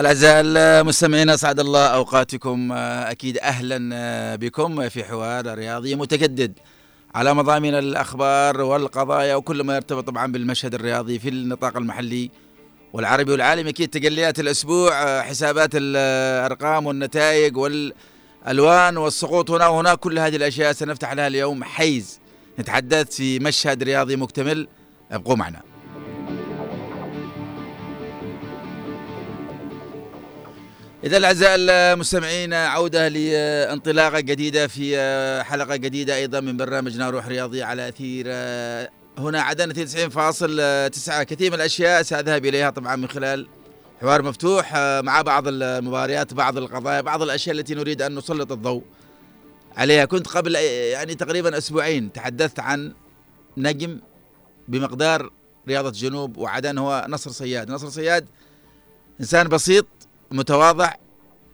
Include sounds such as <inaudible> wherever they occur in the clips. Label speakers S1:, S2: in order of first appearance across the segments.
S1: الأعزاء المستمعين أسعد الله أوقاتكم. أكيد أهلا بكم في حوار رياضي متجدد على مضامين الأخبار والقضايا وكل ما يرتبط طبعا بالمشهد الرياضي في النطاق المحلي والعربي والعالمي. أكيد تجليات الأسبوع حسابات الأرقام والنتائج والألوان والسقوط. هنا وهناك كل هذه الأشياء سنفتح لها اليوم حيز. نتحدث في مشهد رياضي مكتمل. ابقوا معنا. إذا الأعزاء المستمعين عودة لانطلاقة جديدة في حلقة جديدة أيضا من برنامجنا روح رياضي على أثير هنا عدن 92.9 كثير من الأشياء سأذهب إليها طبعا من خلال حوار مفتوح مع بعض المباريات بعض القضايا بعض الأشياء التي نريد أن نسلط الضوء عليها. كنت قبل يعني تقريبا أسبوعين تحدثت عن نجم بمقدار رياضة جنوب وعدن هو نصر صياد. نصر صياد إنسان بسيط متواضع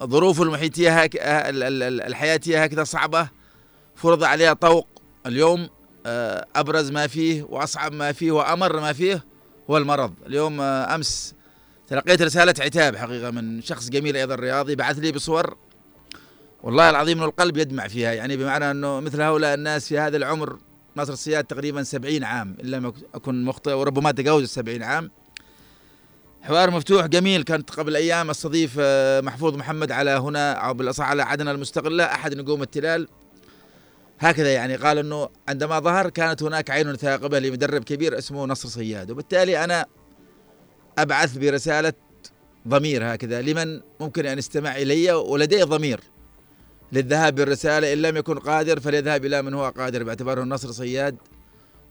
S1: ظروفه المحيطية هك... الحياتية هكذا صعبة فرض عليها طوق اليوم أبرز ما فيه وأصعب ما فيه وأمر ما فيه هو المرض. اليوم أمس تلقيت رسالة عتاب حقيقة من شخص جميل أيضا رياضي بعث لي بصور. والله العظيم من القلب يدمع فيها يعني بمعنى أنه مثل هؤلاء الناس في هذا العمر ناصر السياد تقريبا سبعين عام إن لم أكن مخطئ وربما تجاوز السبعين عام. حوار مفتوح جميل كانت قبل أيام استضيف محفوظ محمد على هنا أو بالأصح على عدن المستقله أحد نجوم التلال. هكذا يعني قال إنه عندما ظهر كانت هناك عين ثاقبة لمدرب كبير اسمه نصر صياد وبالتالي أنا أبعث برسالة ضمير هكذا لمن ممكن أن يستمع إلي ولديه ضمير للذهاب بالرسالة إن لم يكن قادر فليذهب إلى من هو قادر باعتباره نصر صياد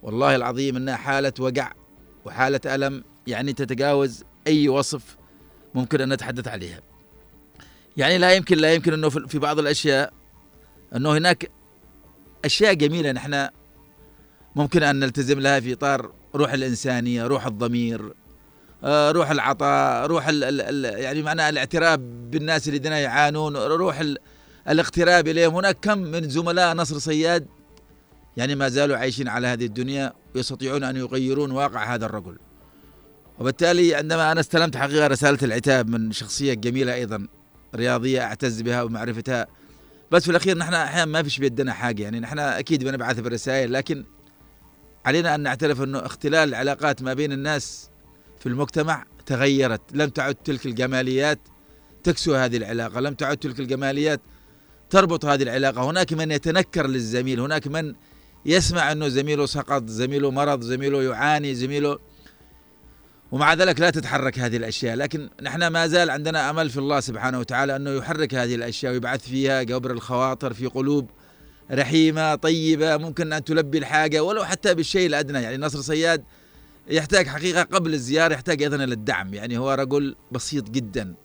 S1: والله العظيم إنها حالة وجع وحالة ألم يعني تتجاوز أي وصف ممكن أن نتحدث عليها. يعني لا يمكن لا يمكن أنه في بعض الأشياء أنه هناك أشياء جميلة نحن ممكن أن نلتزم لها في إطار روح الإنسانية، روح الضمير، روح العطاء، روح ال ال يعني معنى الاعتراف بالناس الذين يعانون، روح الاقتراب إليهم، هناك كم من زملاء نصر صياد يعني ما زالوا عايشين على هذه الدنيا ويستطيعون أن يغيرون واقع هذا الرجل. وبالتالي عندما أنا استلمت حقيقة رسالة العتاب من شخصية جميلة أيضا رياضية أعتز بها ومعرفتها بس في الأخير نحن أحيانا ما فيش بيدنا حاجة يعني نحن أكيد بنبعث بالرسائل لكن علينا أن نعترف إنه اختلال العلاقات ما بين الناس في المجتمع تغيرت. لم تعد تلك الجماليات تكسو هذه العلاقة لم تعد تلك الجماليات تربط هذه العلاقة. هناك من يتنكر للزميل هناك من يسمع إنه زميله سقط زميله مرض زميله يعاني زميله ومع ذلك لا تتحرك هذه الأشياء. لكن نحن ما زال عندنا أمل في الله سبحانه وتعالى أنه يحرك هذه الأشياء ويبعث فيها جبر الخواطر في قلوب رحيمة طيبة ممكن أن تلبي الحاجة ولو حتى بالشيء الأدنى. يعني نصر صياد يحتاج حقيقة قبل الزيارة يحتاج أيضا إلى الدعم. يعني هو رجل بسيط جدا.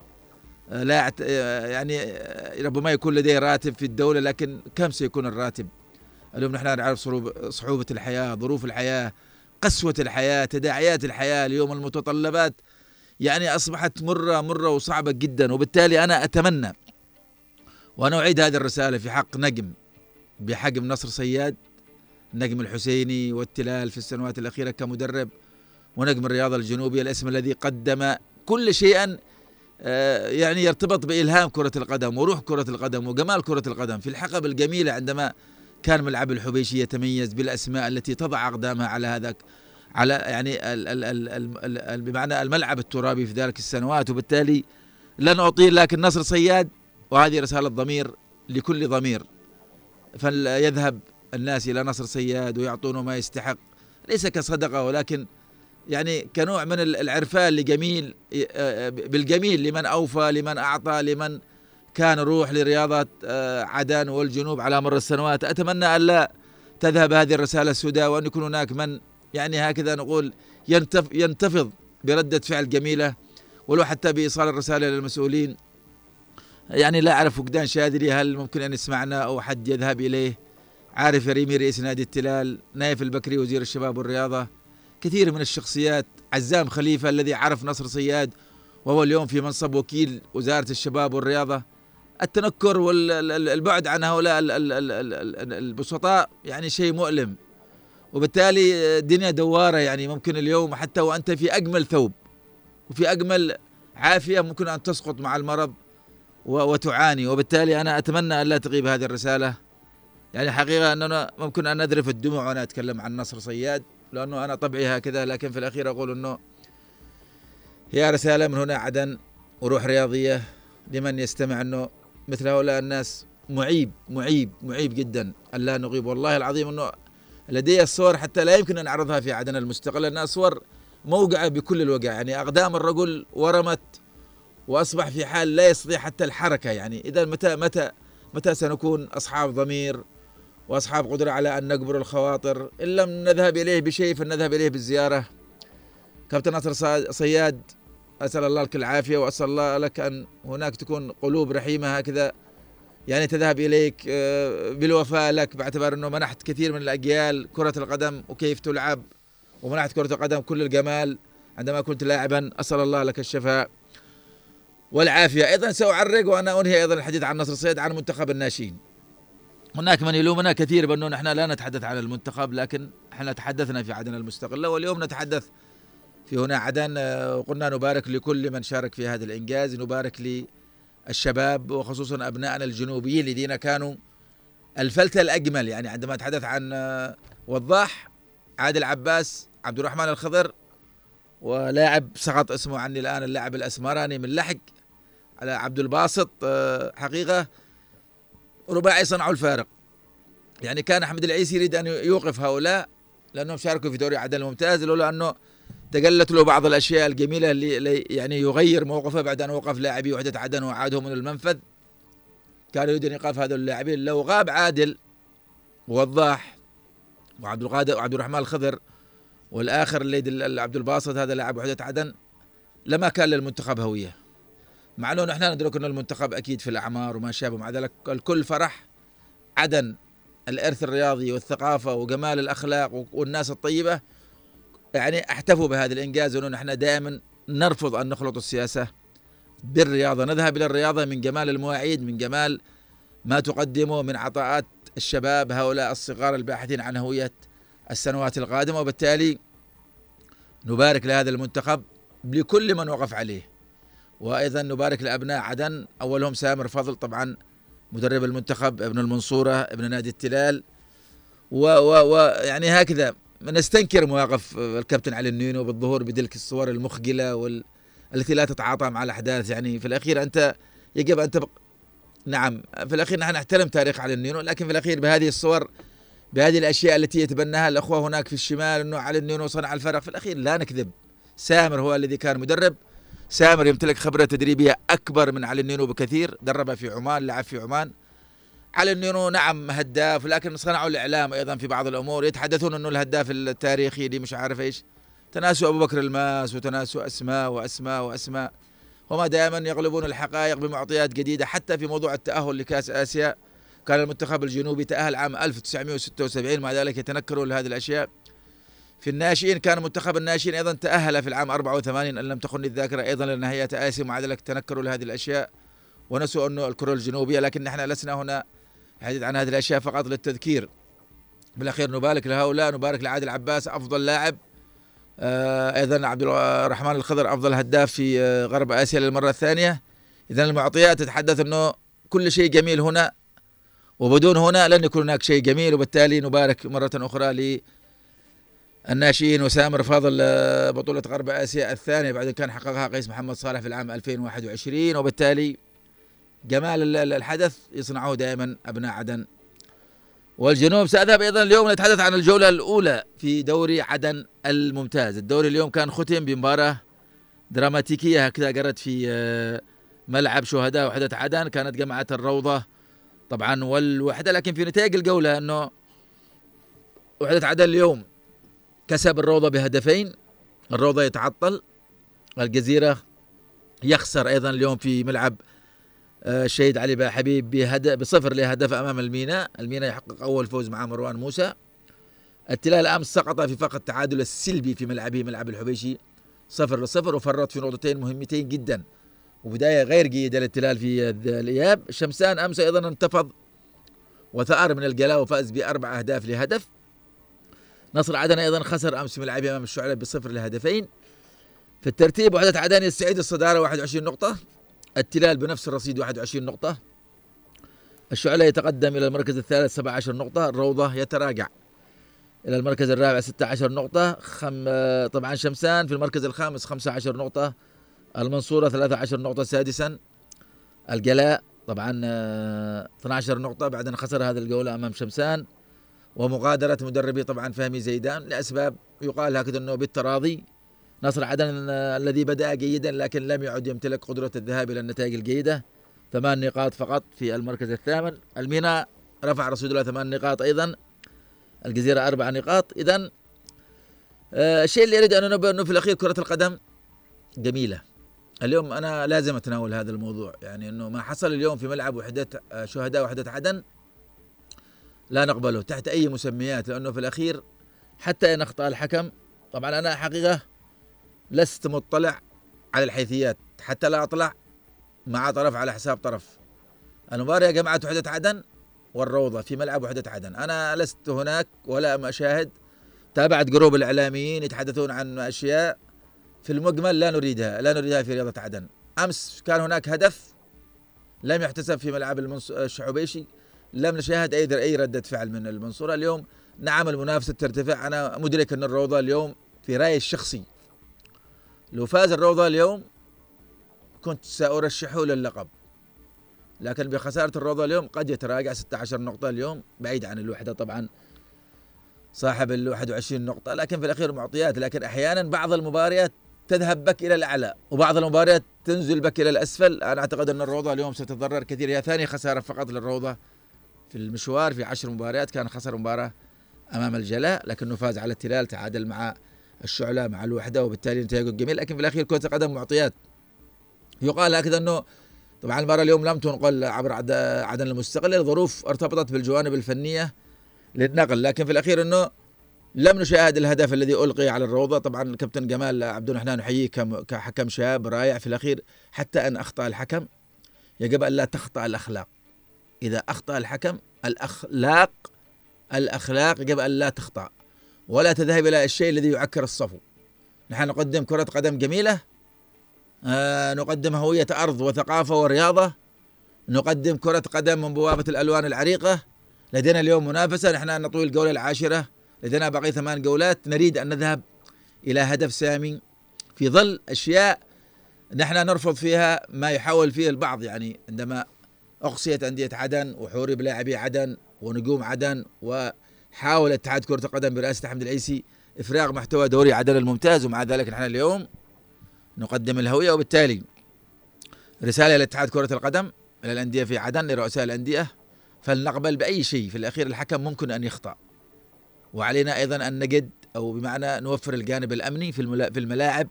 S1: لا يعني ربما يكون لديه راتب في الدولة لكن كم سيكون الراتب؟ اليوم نحن نعرف صعوبه الحياة ظروف الحياة قسوة الحياة تداعيات الحياة اليوم المتطلبات. يعني أصبحت مرة مرة وصعبة جدا وبالتالي أنا أتمنى وأنا أعيد هذه الرسالة في حق نجم بحجم نصر صياد نجم الحسيني والتلال في السنوات الأخيرة كمدرب ونجم الرياضة الجنوبية الاسم الذي قدم كل شيئا يعني يرتبط بإلهام كرة القدم وروح كرة القدم وجمال كرة القدم في الحقب الجميلة عندما كان ملعب الحبيشي يتميز بالأسماء التي تضع أقدامها على هذاك على يعني ال ال ال ال ال بمعنى الملعب الترابي في ذلك السنوات. وبالتالي لن اعطيه لكن نصر صياد وهذه رسالة ضمير لكل ضمير. فليذهب الناس إلى نصر صياد ويعطونه ما يستحق. ليس كصدقة ولكن يعني كنوع من العرفان لجميل بالجميل لمن أوفى لمن أعطى لمن كان روح لرياضة عدن والجنوب على مر السنوات. أتمنى أن لا تذهب هذه الرسالة السوداء وأن يكون هناك من يعني هكذا نقول ينتف ينتفض بردة فعل جميلة ولو حتى بإيصال الرسالة للمسؤولين يعني لا أعرف فقدان شاذلي هل ممكن أن يسمعنا أو حد يذهب إليه؟ عارف ريمي رئيس نادي التلال نايف البكري وزير الشباب والرياضة. كثير من الشخصيات عزام خليفة الذي عرف نصر صياد وهو اليوم في منصب وكيل وزارة الشباب والرياضة. التنكر والبعد عن هؤلاء البسطاء يعني شيء مؤلم. وبالتالي الدنيا دوارة يعني ممكن اليوم حتى وأنت في أجمل ثوب وفي أجمل عافية ممكن أن تسقط مع المرض وتعاني. وبالتالي أنا أتمنى أن لا تغيب هذه الرسالة. يعني حقيقة أننا ممكن أن نذرف الدموع وأنا أتكلم عن نصر صياد لأنه أنا طبعي هكذا لكن في الأخير أقول إنه هي رسالة من هنا عدن وروح رياضية لمن يستمع إنه مثل هؤلاء الناس معيب معيب معيب جدا. أن لا نغيب. والله العظيم إنه لدي الصور حتى لا يمكن أن نعرضها في عدن المستقل لأنها صور موقعة بكل الوقع. يعني أقدام الرجل ورمت وأصبح في حال لا يستطيع حتى الحركة. يعني إذا متى متى متى سنكون أصحاب ضمير وأصحاب قدرة على أن نقبر الخواطر؟ إن لم نذهب إليه بشيء فلنذهب إليه بالزيارة. كابتن ناصر صياد أسأل الله لك العافية وأسأل الله لك أن هناك تكون قلوب رحيمة هكذا. يعني تذهب إليك آه، بالوفاء لك باعتبار إنه منحت كثير من الأجيال كرة القدم وكيف تلعب ومنحت كرة القدم كل الجمال عندما كنت لاعبا. أسأل الله لك الشفاء والعافية. أيضا سأعرق وأنا أنهي أيضا الحديث عن نصر الصيد عن منتخب الناشئين. هناك من يلومنا كثير بأنه نحن لا نتحدث عن المنتخب لكن إحنا تحدثنا في عدن المستقله واليوم نتحدث في هنا عدن آه، وقلنا نبارك لكل من شارك في هذا الإنجاز نبارك للشباب وخصوصا أبنائنا الجنوبيين الذين كانوا الفلتة الأجمل. يعني عندما اتحدث عن آه، وضاح عادل عباس عبد الرحمن الخضر ولاعب سقط اسمه عني الآن اللاعب الأسمراني من لحق على عبد الباسط آه، حقيقة رباعي صنعوا الفارق. يعني كان أحمد العيسي يريد أن يوقف هؤلاء لأنهم شاركوا في دوري عدن الممتاز لولا أنه تقلت له بعض الأشياء الجميلة اللي يعني يغير موقفه بعد أن وقف لاعبي وحدة عدن وعادهم من المنفذ. كان يريد أن ايقاف هذول اللاعبين. لو غاب عادل ووضاح وعبد القادر وعبد الرحمن الخضر والآخر اللي عبد الباسط هذا لاعب وحدة عدن لما كان للمنتخب هوية. مع أنه نحن ندرك أن المنتخب أكيد في الأعمار وما شابه. مع ذلك الكل فرح. عدن الإرث الرياضي والثقافة وجمال الأخلاق والناس الطيبة. يعني احتفوا بهذا الإنجاز انه نحن دائما نرفض أن نخلط السياسة بالرياضة. نذهب إلى الرياضة من جمال المواعيد من جمال ما تقدمه من عطاءات الشباب هؤلاء الصغار الباحثين عن هوية السنوات القادمة. وبالتالي نبارك لهذا المنتخب لكل من وقف عليه. وأيضا نبارك لأبناء عدن أولهم سامر فضل طبعا مدرب المنتخب ابن المنصورة ابن نادي التلال. ويعني هكذا نستنكر مواقف الكابتن علي النينو بالظهور بتلك الصور المخجلة وال... التي لا تتعاطى مع الأحداث. يعني في الأخير أنت يجب أن تبقى نعم في الأخير نحن نحترم تاريخ علي النينو لكن في الأخير بهذه الصور بهذه الأشياء التي يتبناها الأخوة هناك في الشمال إنه علي النينو صنع الفرق. في الأخير لا نكذب سامر هو الذي كان مدرب سامر يمتلك خبرة تدريبية أكبر من علي النينو بكثير درب في عمان لعب في عمان. على النينو نعم هداف لكن صنعوا الإعلام أيضا في بعض الأمور. يتحدثون إنه الهداف التاريخي دي مش عارف إيش. تناسوا أبو بكر الماس وتناسوا أسماء وأسماء وأسماء. وما دائما يغلبون الحقائق بمعطيات جديدة. حتى في موضوع التأهل لكأس آسيا كان المنتخب الجنوبي تأهل عام 1976 مع ذلك يتنكرون لهذه الأشياء. في الناشئين كان منتخب الناشئين أيضا تأهل في العام 84 أن لم تخن الذاكرة أيضا لنهايه آسيا مع ذلك تنكروا لهذه الأشياء. ونسوا أنه الكرة الجنوبية لكن نحن لسنا هنا الحديث عن هذه الأشياء فقط للتذكير. بالأخير نبارك لهؤلاء نبارك لعادل عباس أفضل لاعب آه أيضا عبد الرحمن الخضر أفضل هداف في آه غرب آسيا للمرة الثانية. اذا المعطيات تتحدث أنه كل شيء جميل هنا وبدون هنا لن يكون هناك شيء جميل. وبالتالي نبارك مرة أخرى الناشئين وسامر فاضل آه، بطولة غرب آسيا الثانية بعد كان حققها قيس محمد صالح في العام 2021 وبالتالي جمال الحدث يصنعه دائما أبناء عدن. والجنوب سأذهب أيضا اليوم نتحدث عن الجولة الأولى في دوري عدن الممتاز. الدوري اليوم كان ختم بمباراة دراماتيكية هكذا جرت في آه، ملعب شهداء وحدة عدن. كانت جمعة الروضة طبعا والوحدة لكن في نتائج الجولة أنه وحدة عدن اليوم كسب الروضة بهدفين. الروضة يتعطل. الجزيرة يخسر أيضا اليوم في ملعب الشهيد آه، علي حبيب بهدف بصفر لهدف أمام الميناء، الميناء يحقق أول فوز مع مروان موسى. التلال امس سقط في فقط التعادل السلبي في ملعبه ملعب الحبيشي صفر لصفر وفرط في نقطتين مهمتين جدا وبداية غير جيدة للتلال في الإياب، شمسان أمس أيضا انتفض وثار من الجلاء وفاز بأربع أهداف لهدف. نصر عدن أيضا خسر أمس في ملعبه أمام الشعلة بصفر لهدفين. في الترتيب وحدة عدن يستعيد الصدارة 21 نقطة التلال بنفس الرصيد 21 نقطة. الشعلة يتقدم إلى المركز الثالث 17 نقطة الروضة يتراجع إلى المركز الرابع 16 نقطة خم... طبعا شمسان في المركز الخامس 15 نقطة المنصورة 13 نقطة سادسا الجلاء طبعا 12 نقطة بعد أن خسر هذه الجولة أمام شمسان ومغادرة مدربي طبعا فهمي زيدان لأسباب يقال هكذا أنه بالتراضي. نصر عدن الذي بدأ جيدا لكن لم يعد يمتلك قدرة الذهاب إلى النتائج الجيدة. ثمان نقاط فقط في المركز الثامن. الميناء رفع رصيد الله ثمان نقاط أيضا. الجزيرة أربع نقاط. إذا آه الشيء اللي أريد أن أنبه أنه في الأخير كرة القدم جميلة. اليوم أنا لازم أتناول هذا الموضوع. يعني أنه ما حصل اليوم في ملعب وحدة آه، شهداء وحدة عدن لا نقبله تحت أي مسميات لأنه في الأخير حتى إن أخطأ الحكم طبعا أنا حقيقة لست مطلع على الحيثيات حتى لا أطلع مع طرف على حساب طرف. المباراة يا جماعة وحدة عدن والروضة في ملعب وحدة عدن. أنا لست هناك ولا أشاهد. تابعت جروب الإعلاميين يتحدثون عن أشياء في المجمل لا نريدها لا نريدها في رياضة عدن. أمس كان هناك هدف لم يحتسب في ملعب الشعوبيشي لم نشاهد أي أي ردة فعل من المنصورة. اليوم نعم المنافسة ترتفع. أنا مدرك أن الروضة اليوم في رأيي الشخصي لو فاز الروضة اليوم كنت سأرشحه للقب. لكن بخسارة الروضة اليوم قد يتراجع 16 نقطة اليوم بعيد عن الوحدة طبعا صاحب ال 21 نقطة. لكن في الأخير معطيات لكن أحيانا بعض المباريات تذهب بك إلى الأعلى وبعض المباريات تنزل بك إلى الأسفل. أنا أعتقد أن الروضة اليوم ستتضرر كثير. هي ثاني خسارة فقط للروضة في المشوار في عشر مباريات. كان خسر مباراة أمام الجلاء لكنه فاز على التلال تعادل مع الشعلة مع الوحدة وبالتالي نتائجه جميل. لكن في الأخير كرة القدم معطيات. يقال هكذا أنه طبعا المباراة اليوم لم تنقل عبر عدن المستقل. لظروف ارتبطت بالجوانب الفنية للنقل. لكن في الأخير أنه لم نشاهد الهدف الذي ألقي على الروضة. طبعا الكابتن جمال عبد الرحمن نحييه كحكم شاب رائع في الأخير. حتى أن أخطأ الحكم يجب أن لا تخطأ الأخلاق. إذا أخطأ الحكم الأخلاق الأخلاق يجب أن لا تخطأ. ولا تذهب إلى الشيء الذي يعكر الصفو. نحن نقدم كرة قدم جميلة. آه نقدم هوية أرض وثقافة ورياضة. نقدم كرة قدم من بوابة الألوان العريقة. لدينا اليوم منافسة. نحن نطوي الجولة العاشرة. لدينا باقي ثمان جولات. نريد أن نذهب إلى هدف سامي. في ظل أشياء نحن نرفض فيها ما يحاول فيه البعض. يعني عندما أقصيت أندية عدن وحورب لاعبي عدن ونجوم عدن وحاول اتحاد كرة القدم برئاسة أحمد العيسي إفراغ محتوى دوري عدن الممتاز ومع ذلك نحن اليوم نقدم الهوية. وبالتالي رسالة لاتحاد كرة القدم إلى الأندية في عدن لرؤساء الأندية فلنقبل بأي شيء في الأخير الحكم ممكن أن يخطأ. وعلينا أيضا أن نجد أو بمعنى نوفر الجانب الأمني في الملاعب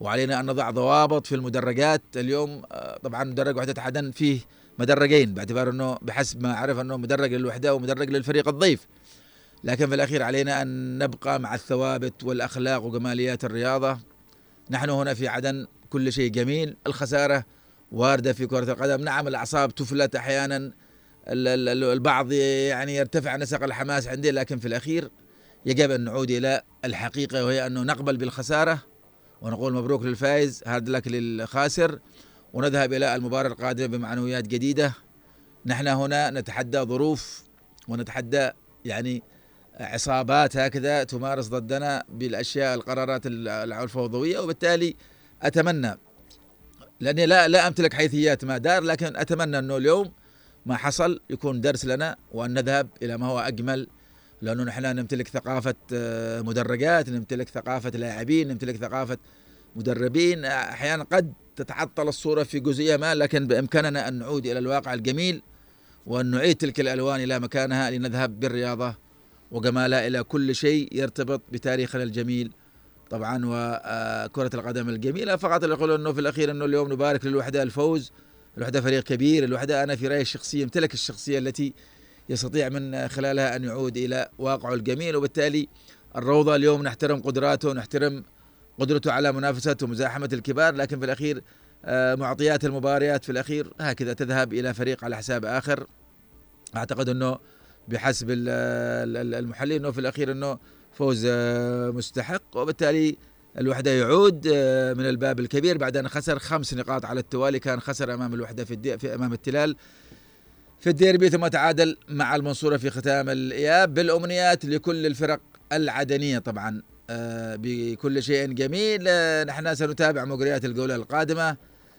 S1: وعلينا أن نضع ضوابط في المدرجات. اليوم آه، طبعا مدرج وحدة عدن فيه مدرجين باعتبار إنه بحسب ما اعرف إنه مدرج للوحدة ومدرج للفريق الضيف. لكن في الأخير علينا أن نبقى مع الثوابت والأخلاق وجماليات الرياضة. نحن هنا في عدن كل شيء جميل. الخسارة واردة في كرة القدم. نعم الأعصاب تفلت أحيانا. البعض يعني يرتفع نسق الحماس عندي لكن في الأخير يجب أن نعود إلى الحقيقة وهي أنه نقبل بالخسارة ونقول مبروك للفائز هارد لك للخاسر ونذهب إلى المباراة القادمة بمعنويات جديدة. نحن هنا نتحدى ظروف ونتحدى يعني عصابات هكذا تمارس ضدنا بالأشياء القرارات الفوضوية وبالتالي أتمنى لأني لا لا أمتلك حيثيات ما دار لكن أتمنى أنه اليوم ما حصل يكون درس لنا وأن نذهب إلى ما هو أجمل لأنه نحن نمتلك ثقافة آه، مدرجات نمتلك ثقافة لاعبين نمتلك ثقافة مدربين. أحيانا قد تتعطل الصورة في جزئية ما لكن بإمكاننا أن نعود إلى الواقع الجميل وأن نعيد تلك الألوان إلى مكانها لنذهب بالرياضة وجمالها إلى كل شيء يرتبط بتاريخنا الجميل طبعا وكرة القدم الجميلة فقط يقول أنه في الأخير أنه اليوم نبارك للوحدة الفوز الوحدة فريق كبير الوحدة أنا في رأيي الشخصي يمتلك الشخصية التي يستطيع من خلالها أن يعود إلى واقعه الجميل. وبالتالي الروضة اليوم نحترم قدراته نحترم قدرته على منافسة ومزاحمة الكبار لكن في الأخير آه، معطيات المباريات في الأخير هكذا تذهب إلى فريق على حساب آخر. أعتقد أنه بحسب المحللين أنه في الأخير أنه فوز آه، مستحق. وبالتالي الوحدة يعود آه، من الباب الكبير. بعد أن خسر خمس نقاط على التوالي كان خسر أمام الوحدة في, في أمام التلال في الديربي ثم تعادل مع المنصورة في ختام الإياب بالأمنيات لكل الفرق العدنية طبعا آه، بكل شيء جميل. نحن سنتابع مجريات الجولة القادمة.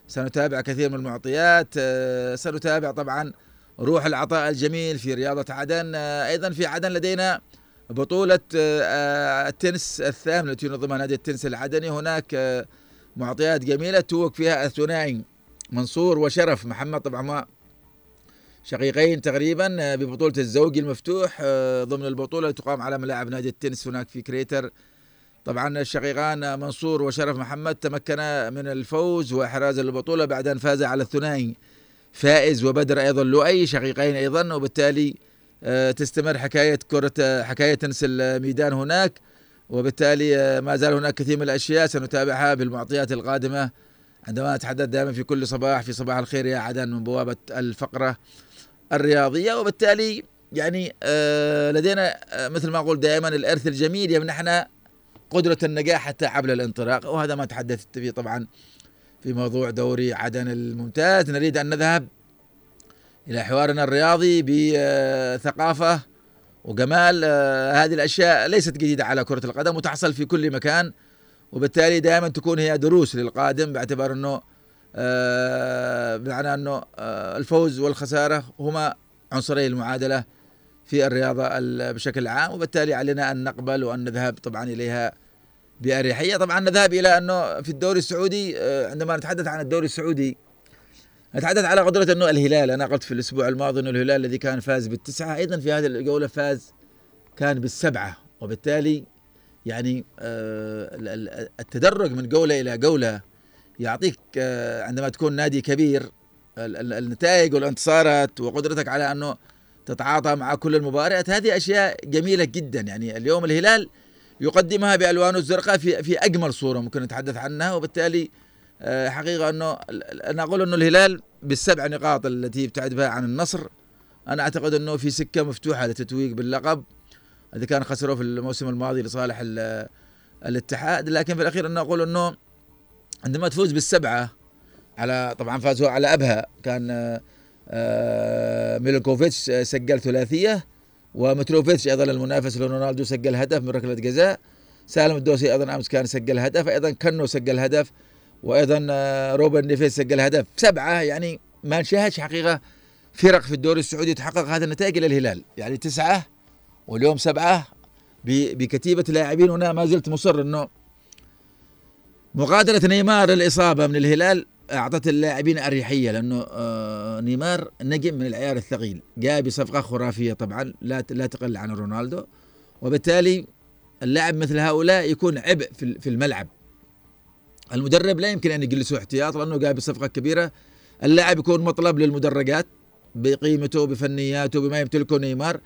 S1: سنتابع كثير من المعطيات. سنتابع طبعا روح العطاء الجميل في رياضة عدن. أيضا في عدن لدينا بطولة آه، التنس الثامنة التي ينظمها نادي التنس العدني. هناك آه، معطيات جميلة توق فيها الثنائي منصور وشرف محمد طبعا شقيقين تقريبا آه، ببطولة الزوجي المفتوح ضمن البطولة تقام على ملاعب نادي التنس هناك في كريتر. طبعا الشقيقان منصور وشرف محمد تمكنا من الفوز وإحراز البطولة بعد أن فاز على الثنائي فائز وبدر أيضا لؤي شقيقين أيضا وبالتالي آه، تستمر حكاية كرة حكاية تنس الميدان هناك. وبالتالي آه، ما زال هناك كثير من الأشياء سنتابعها بالمعطيات القادمة. عندما أتحدث دائما في كل صباح في صباح الخير يا عدن من بوابة الفقرة الرياضية. وبالتالي يعني آه، لدينا مثل ما أقول دائما الإرث الجميل يمنحنا قدرة النجاح حتى حبل الانطلاق. وهذا ما تحدثت فيه طبعا في موضوع دوري عدن الممتاز. نريد أن نذهب إلى حوارنا الرياضي بثقافة وجمال. آه، هذه الأشياء ليست جديدة على كرة القدم وتحصل في كل مكان وبالتالي دائما تكون هي دروس للقادم باعتبار أنه آه، بمعنى أنه آه، الفوز والخسارة هما عنصري المعادلة في الرياضة بشكل عام وبالتالي علينا أن نقبل وأن نذهب طبعا إليها بأريحية. طبعا نذهب إلى أنه في الدوري السعودي عندما نتحدث عن الدوري السعودي نتحدث على قدرة إنه الهلال أنا قلت في الأسبوع الماضي إنه الهلال الذي كان فاز بالتسعة أيضا في هذه الجولة فاز كان بالسبعة وبالتالي يعني آه، التدرج من جولة إلى جولة يعطيك آه، عندما تكون نادي كبير النتائج والانتصارات وقدرتك على أنه تتعاطى مع كل المباريات هذه أشياء جميلة جدا. يعني اليوم الهلال يقدمها بالوانه الزرقاء في في أجمل صورة ممكن نتحدث عنها وبالتالي آه، حقيقة أنه أنا أقول أنه الهلال بالسبع نقاط التي يبتعد بها عن النصر أنا أعتقد أنه في سكة مفتوحة للتتويج باللقب إذا كان خسروا في الموسم الماضي لصالح الاتحاد لكن في الأخير أنا أقول أنه عندما تفوز بالسبعة على طبعا فازوا على أبها كان آه، آه، ميلينكوفيتش سجل ثلاثية ومتروفيتش أيضا المنافس لرونالدو سجل هدف من ركلة جزاء سالم الدوسري أيضا أمس كان سجل هدف أيضا كنو سجل هدف وأيضا آه، روبن نيفيس سجل هدف. سبعة يعني ما نشاهدش حقيقة فرق في الدوري السعودي تحقق هذه النتائج إلا الهلال. يعني تسعة واليوم سبعة بكتيبة لاعبين هنا ما زلت مصر إنه مغادره نيمار الإصابة من الهلال أعطت اللاعبين أريحية لأنه آه، نيمار نجم من العيار الثقيل جاء بصفقه خرافية طبعا لا لا تقل عن رونالدو وبالتالي اللاعب مثل هؤلاء يكون عبء في الملعب. المدرب لا يمكن أن يجلسه احتياط لأنه قاعد بصفقه كبيرة. اللاعب يكون مطلب للمدرجات بقيمته بفنياته بما يمتلكه نيمار.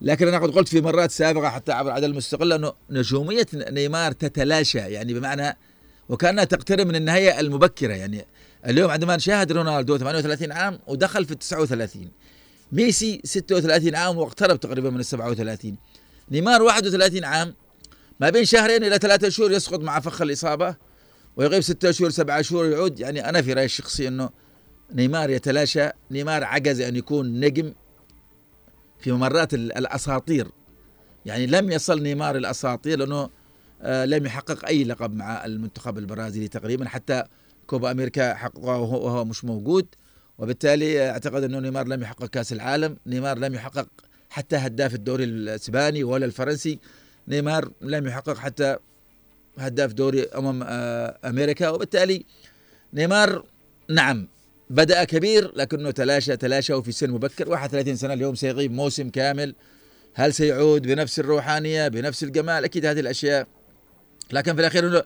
S1: لكن أنا قد قلت في مرات سابقة حتى عبر عدد المستقله انه نجومية نيمار تتلاشى يعني بمعنى وكأنها تقترب من النهاية المبكرة. يعني اليوم عندما نشاهد رونالدو 38 عام ودخل في ال 39 ميسي 36 عام واقترب تقريبا من ال 37 نيمار 31 عام. ما بين شهرين إلى ثلاثة شهور يسقط مع فخ الإصابة ويغيب ستة شهور سبعة شهور يعود. يعني أنا في رأيي الشخصي أنه نيمار يتلاشى. نيمار عجز أن يكون نجم في ممرات الأساطير. يعني لم يصل نيمار الأساطير لأنه آه لم يحقق أي لقب مع المنتخب البرازيلي تقريبا حتى كوبا أمريكا حققه وهو مش موجود. وبالتالي أعتقد أنه نيمار لم يحقق كأس العالم. نيمار لم يحقق حتى هداف الدوري الإسباني ولا الفرنسي. نيمار لم يحقق حتى هداف دوري أمم آه، أمريكا. وبالتالي نيمار نعم بدأ كبير لكنه تلاشى تلاشى وفي سن مبكر. 31 سنة اليوم سيغيب موسم كامل. هل سيعود بنفس الروحانية بنفس الجمال؟ أكيد هذه الأشياء لكن في الأخير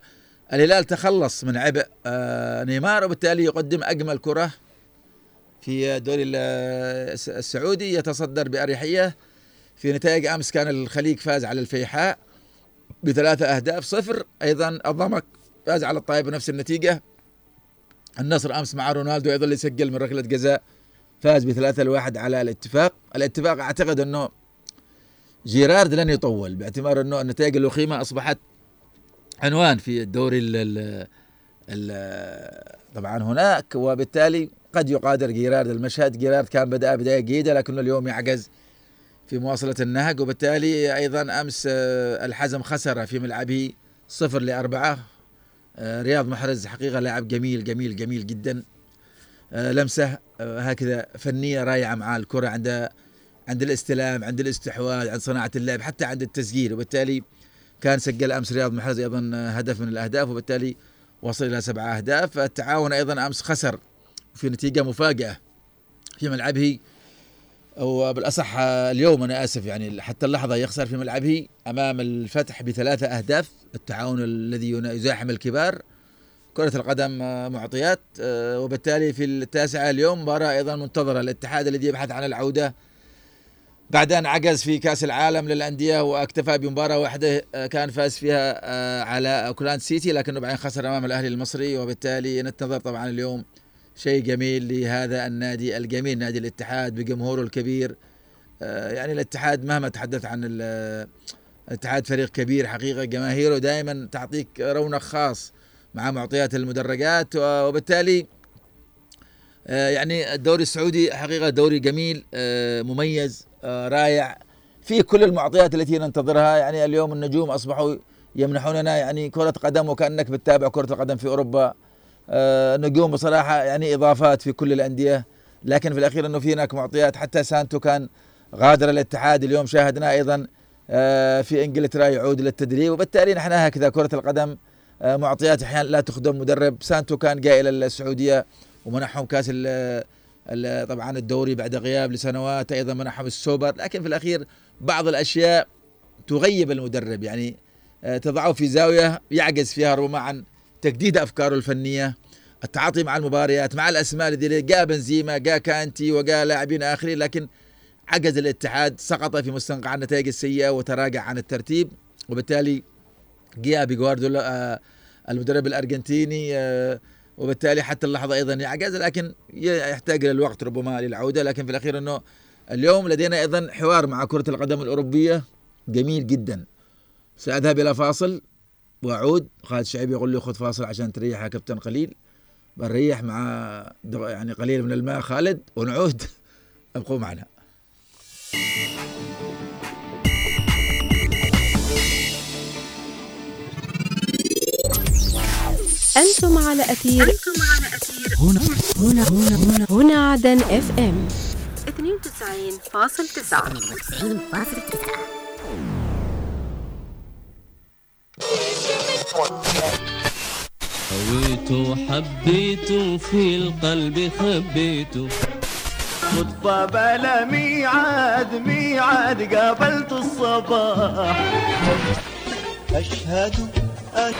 S1: الهلال تخلص من عبء آه، نيمار وبالتالي يقدم أجمل كرة في الدوري السعودي يتصدر بأريحية. في نتائج أمس كان الخليج فاز على الفيحاء بثلاثة أهداف صفر. أيضا الضمك فاز على الطائف بنفس النتيجة. النصر أمس مع رونالدو أيضا اللي سجل من ركلة جزاء فاز بثلاثة لواحد على الاتفاق. الاتفاق أعتقد أنه جيرارد لن يطول باعتبار أنه النتائج الوخيمة أصبحت عنوان في الدوري ال طبعا هناك وبالتالي قد يقادر جيرارد. المشهد جيرارد كان بدأ بداية جيدة لكنه اليوم يعجز في مواصلة النهج وبالتالي أيضا أمس آه، الحزم خسر في ملعبه صفر لأربعة. آه، رياض محرز حقيقة لاعب جميل جميل جميل جدا. آه، لمسة هكذا فنية رائعة مع الكرة عند عند الاستلام عند الاستحواذ عند صناعة اللعب حتى عند التسجيل. وبالتالي كان سجل أمس رياض محرز أيضا هدف من الأهداف وبالتالي وصل إلى سبعة أهداف. التعاون أيضا أمس خسر في نتيجة مفاجئة في ملعبه أو بالأصح اليوم أنا آسف يعني حتى اللحظة يخسر في ملعبه أمام الفتح بثلاثة أهداف. التعاون الذي يزاحم الكبار. كرة القدم معطيات آه، وبالتالي في التاسعة اليوم مباراة أيضا منتظرة. الاتحاد الذي يبحث عن العودة بعد أن عجز في كأس العالم للأندية واكتفى بمباراة واحدة آه، كان فاز فيها آه، على أوكلاند سيتي لكنه بعدين خسر أمام الأهلي المصري. وبالتالي ننتظر طبعا اليوم شيء جميل لهذا النادي الجميل نادي الاتحاد بجمهوره الكبير. آه، يعني الاتحاد مهما تحدث عن الاتحاد فريق كبير حقيقة جماهيره دائما تعطيك رونق خاص مع معطيات المدرجات. وبالتالي يعني الدوري السعودي حقيقة دوري جميل مميز. رائع. في كل المعطيات التي ننتظرها يعني اليوم النجوم أصبحوا يمنحوننا يعني كرة قدم وكأنك بتتابع كرة القدم في أوروبا. آه، نجوم بصراحة يعني إضافات في كل الأندية. لكن في الأخير أنه في هناك معطيات. حتى سانتو كان غادر الاتحاد اليوم شاهدنا أيضا آه، في إنجلترا يعود للتدريب. وبالتالي نحن هكذا كرة القدم آه، معطيات أحيانا لا تخدم مدرب. سانتو كان جاء إلى السعودية ومنحهم كأس طبعا الدوري بعد غياب لسنوات أيضا منحهم السوبر لكن في الأخير بعض الأشياء تغيب المدرب. يعني تضعه في زاوية يعجز فيها ربما عن تجديد أفكاره الفنية التعاطي مع المباريات مع الأسماء الذي جاء بنزيما جاء كانتي وجاء لاعبين آخرين لكن عجز الاتحاد سقط في مستنقع النتائج السيئة وتراجع عن الترتيب. وبالتالي جاء بجوارديولا آه، المدرب الأرجنتيني آه، وبالتالي حتى اللحظة أيضا يعجز لكن يحتاج للوقت ربما للعودة. لكن في الأخير إنه اليوم لدينا أيضا حوار مع كرة القدم الأوروبية جميل جدا. سأذهب إلى فاصل وأعود. خالد شعيب يقول لي خذ فاصل عشان تريح يا كابتن قليل. بنريح مع يعني قليل من الماء. خالد ونعود. <laughs> أبقوا معنا.
S2: أنتم على أثير أنتم على أثير. هنا هنا هنا هنا, هنا عدن اف ام 92.9
S3: هويته حبيته في القلب خبيته
S4: صدفة بلا ميعاد ميعاد قابلت الصباح. أشهد أن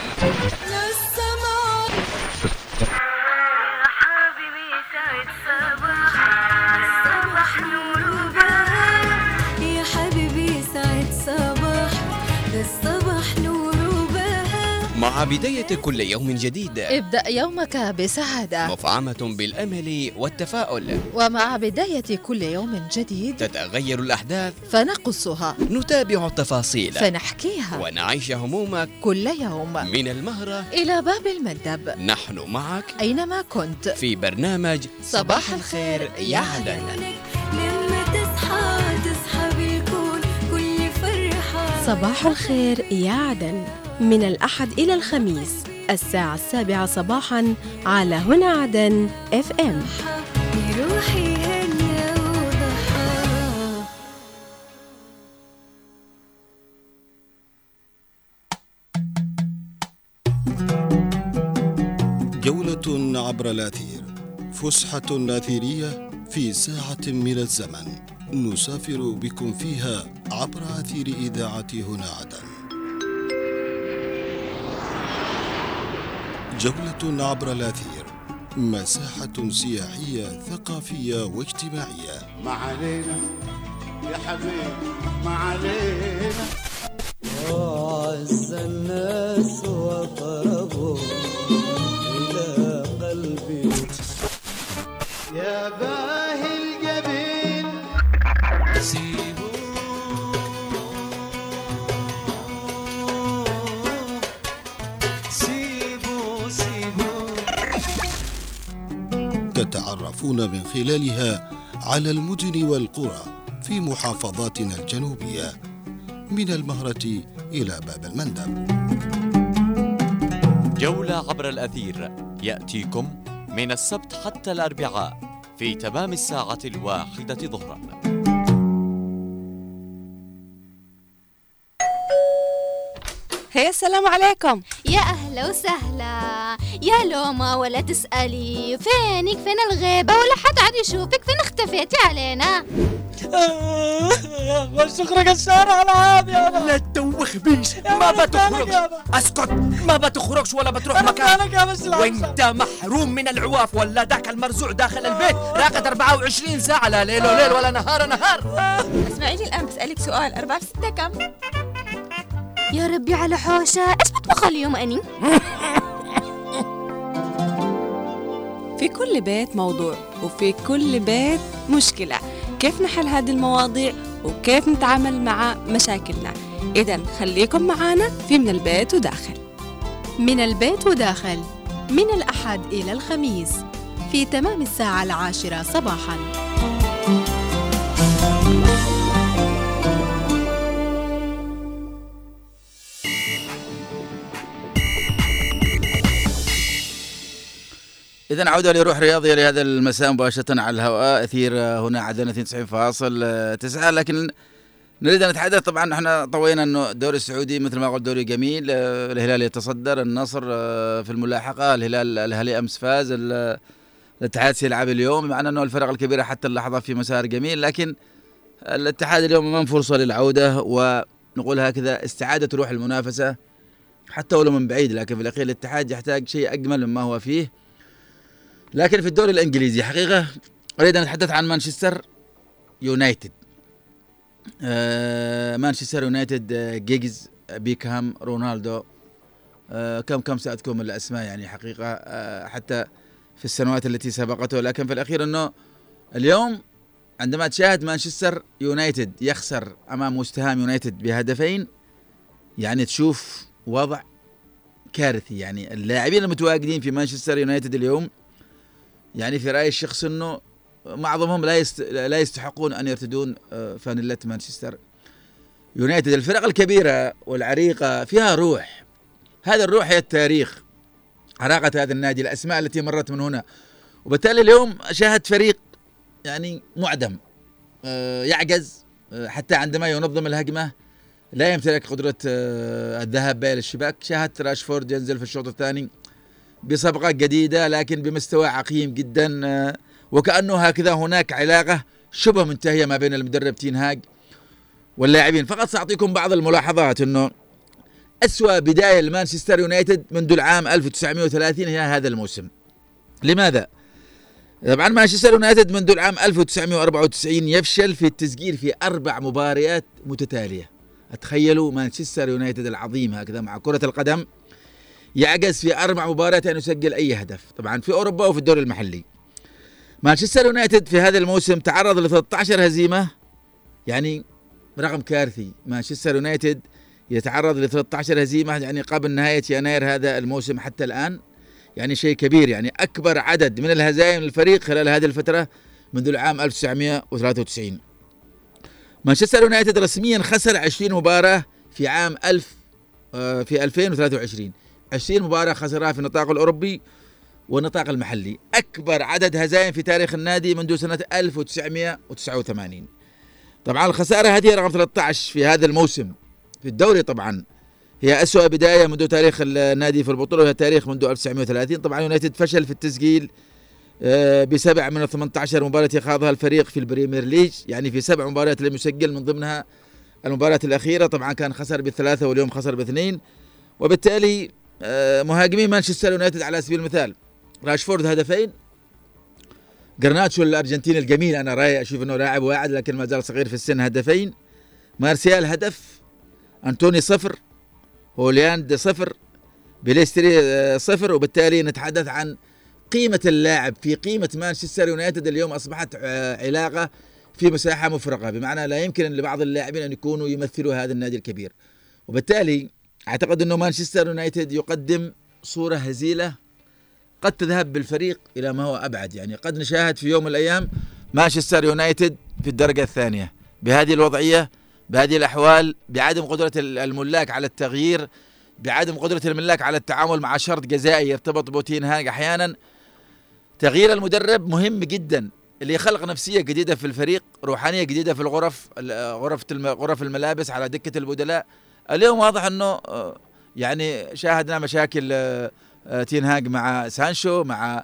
S5: مع بداية كل يوم جديد.
S6: ابدأ يومك بسعادة.
S5: مفعمة بالأمل والتفاؤل.
S6: ومع بداية كل يوم جديد
S5: تتغير الأحداث.
S6: فنقصها.
S5: نتابع التفاصيل.
S6: فنحكيها.
S5: ونعيش همومك.
S6: كل يوم.
S5: من المهرة
S6: إلى باب المندب.
S5: نحن معك.
S6: أينما كنت.
S5: في برنامج
S6: صباح الخير يا عدن.
S2: لما تصحى تصحى بالكون كل فرحة صباح الخير يا عدن. من الأحد إلى الخميس الساعة السابعة صباحا على هنا عدن اف ام روحي
S7: جولة عبر الأثير فسحة أثيرية في ساعة من الزمن. نسافر بكم فيها عبر أثير إذاعة هنا عدن. جولة عبر الأثير مساحة سياحية ثقافية واجتماعية.
S4: ما علينا يا حبيبي ما علينا
S8: وعز الناس وقربوا
S7: تتعرفون من خلالها على المدن والقرى في محافظاتنا الجنوبية من المهرة إلى باب المندب.
S9: جولة عبر الأثير. يأتيكم من السبت حتى الأربعاء في تمام الساعة الواحدة ظهراً.
S10: هي السلام عليكم.
S11: يا أهلا وسهلا. يا لوما ولا تسألي. فينك؟ فين الغيبة؟ ولا حد عاد يشوفك. فين اختفيتي علينا؟ <laughs>
S12: والشكر الشارع العام يا
S13: لا تدوخ بيش ما بتخرجش. أسكت. ما بتخرجش ولا بتروح مكان. وأنت محروم من العواف. ولا ذاك المرزوع داخل البيت. راقد 24 ساعة. لا ليل وليل ولا نهار نهار.
S10: أسمعيني الآن بسألك سؤال. أربعة في ستة كم؟
S11: يا ربي على حوشة. إيش بطبخ اليوم أني؟ <laughs>
S10: في كل بيت موضوع وفي كل بيت مشكلة. كيف نحل هذه المواضيع؟ وكيف نتعامل مع مشاكلنا؟ إذا خليكم معنا في من البيت وداخل.
S2: من البيت وداخل. من الأحد إلى الخميس. في تمام الساعة العاشرة صباحاً.
S1: إذا عودة لروح رياضية لهذا المساء مباشرة على الهواء. أثير هنا عدنا 92.9 لكن نريد أن نتحدث طبعا إحنا طوينا إنه الدوري السعودي مثل ما قلت دوري جميل. الهلال يتصدر النصر في الملاحقة الهلال الأهلي أمس فاز. ال- الاتحاد سيلعب اليوم مع إنه الفرق الكبيرة حتى اللحظة في مسار جميل. لكن الاتحاد اليوم أمام فرصة للعودة ونقول هكذا استعادة روح المنافسة حتى ولو من بعيد لكن في الأخير الاتحاد يحتاج شيء أجمل مما هو فيه. لكن في الدوري الإنجليزي حقيقة أريد أن أتحدث عن مانشستر يونايتد. آه مانشستر يونايتد آه، جيجز بيكهام رونالدو آه كم كم ساذكركم الأسماء يعني حقيقة آه حتى في السنوات التي سبقته. لكن في الأخير إنه اليوم عندما تشاهد مانشستر يونايتد يخسر أمام وستهام يونايتد بهدفين يعني تشوف وضع كارثي. يعني اللاعبين المتواجدين في مانشستر يونايتد اليوم يعني في رايي الشخص إنه معظمهم لا يست... لا يستحقون أن يرتدون آه، فانيلة مانشستر يونايتد. الفرق الكبيرة والعريقة فيها روح. هذا الروح هي التاريخ. عراقة هذا النادي الأسماء التي مرت من هنا. وبالتالي اليوم شاهد فريق يعني معدم آه، يعجز آه، حتى عندما ينظم الهجمة لا يمتلك قدرة الذهاب بين الشباك. شاهدت راشفورد ينزل في الشوط الثاني. بصبغة جديدة لكن بمستوى عقيم جدا آه، وكأنه هكذا هناك علاقة شبه منتهية ما بين المدرب تين هاج واللاعبين. فقط سأعطيكم بعض الملاحظات أنه أسوأ بداية لمانشستر يونايتد منذ العام 1930 هي هذا الموسم. لماذا؟ طبعا مانشستر يونايتد منذ العام 1994 يفشل في التسجيل في أربع مباريات متتالية. تخيلوا مانشستر يونايتد العظيم هكذا مع كرة القدم؟ يعجز في أربع مباريات أن يسجل أي هدف. طبعا في أوروبا وفي الدوري المحلي. مانشستر يونايتد في هذا الموسم تعرض ل 13 هزيمة. يعني رقم كارثي. مانشستر يونايتد يتعرض ل 13 هزيمة يعني قبل نهاية يناير هذا الموسم حتى الآن. يعني شيء كبير يعني أكبر عدد من الهزائم للفريق خلال هذه الفترة منذ العام 1993 مانشستر يونايتد رسميا خسر 20 مباراة في عام 1000 آه، في 2023 20 مباراة خسرها في النطاق الأوروبي والنطاق المحلي. أكبر عدد هزائم في تاريخ النادي منذ سنة 1989 طبعا الخسارة هذه رقم 13 في هذا الموسم. في الدوري طبعا هي أسوأ بداية منذ تاريخ النادي في البطولة وهي تاريخ منذ 1930 طبعا يونايتد فشل في التسجيل آه، بسبع من ال 18 مباراة خاضها الفريق في البريمير ليج. يعني في سبع مباريات لم يسجل من ضمنها المباراة الأخيرة. طبعا كان خسر بالثلاثة واليوم خسر باثنين. وبالتالي آه، مهاجمين مانشستر يونايتد على سبيل المثال. راشفورد هدفين. جرناتشو الأرجنتيني الجميل أنا راي أشوف إنه لاعب واعد لكن ما زال صغير في السن هدفين. مارسيال هدف. أنتوني صفر. هويلاند صفر. بليستري آه، صفر. وبالتالي نتحدث عن قيمة اللاعب في قيمة مانشستر يونايتد اليوم. أصبحت آه، علاقة في مساحة مفرغة بمعنى لا يمكن لبعض اللاعبين أن يكونوا يمثلوا هذا النادي الكبير. وبالتالي أعتقد أنه مانشستر يونايتد يقدم صورة هزيلة قد تذهب بالفريق إلى ما هو أبعد. يعني قد نشاهد في يوم من الأيام مانشستر يونايتد في الدرجة الثانية. بهذه الوضعية بهذه الأحوال بعدم قدرة الملاك على التغيير بعدم قدرة الملاك على التعامل مع شرط جزائي يرتبط بوتين هاج أحيانا. تغيير المدرب مهم جدا. اللي يخلق نفسية جديدة في الفريق روحانية جديدة في الغرف غرف غرف الملابس على دكة البدلاء. اليوم واضح إنه آه، يعني شاهدنا مشاكل آه، آه، تين هاج مع سانشو مع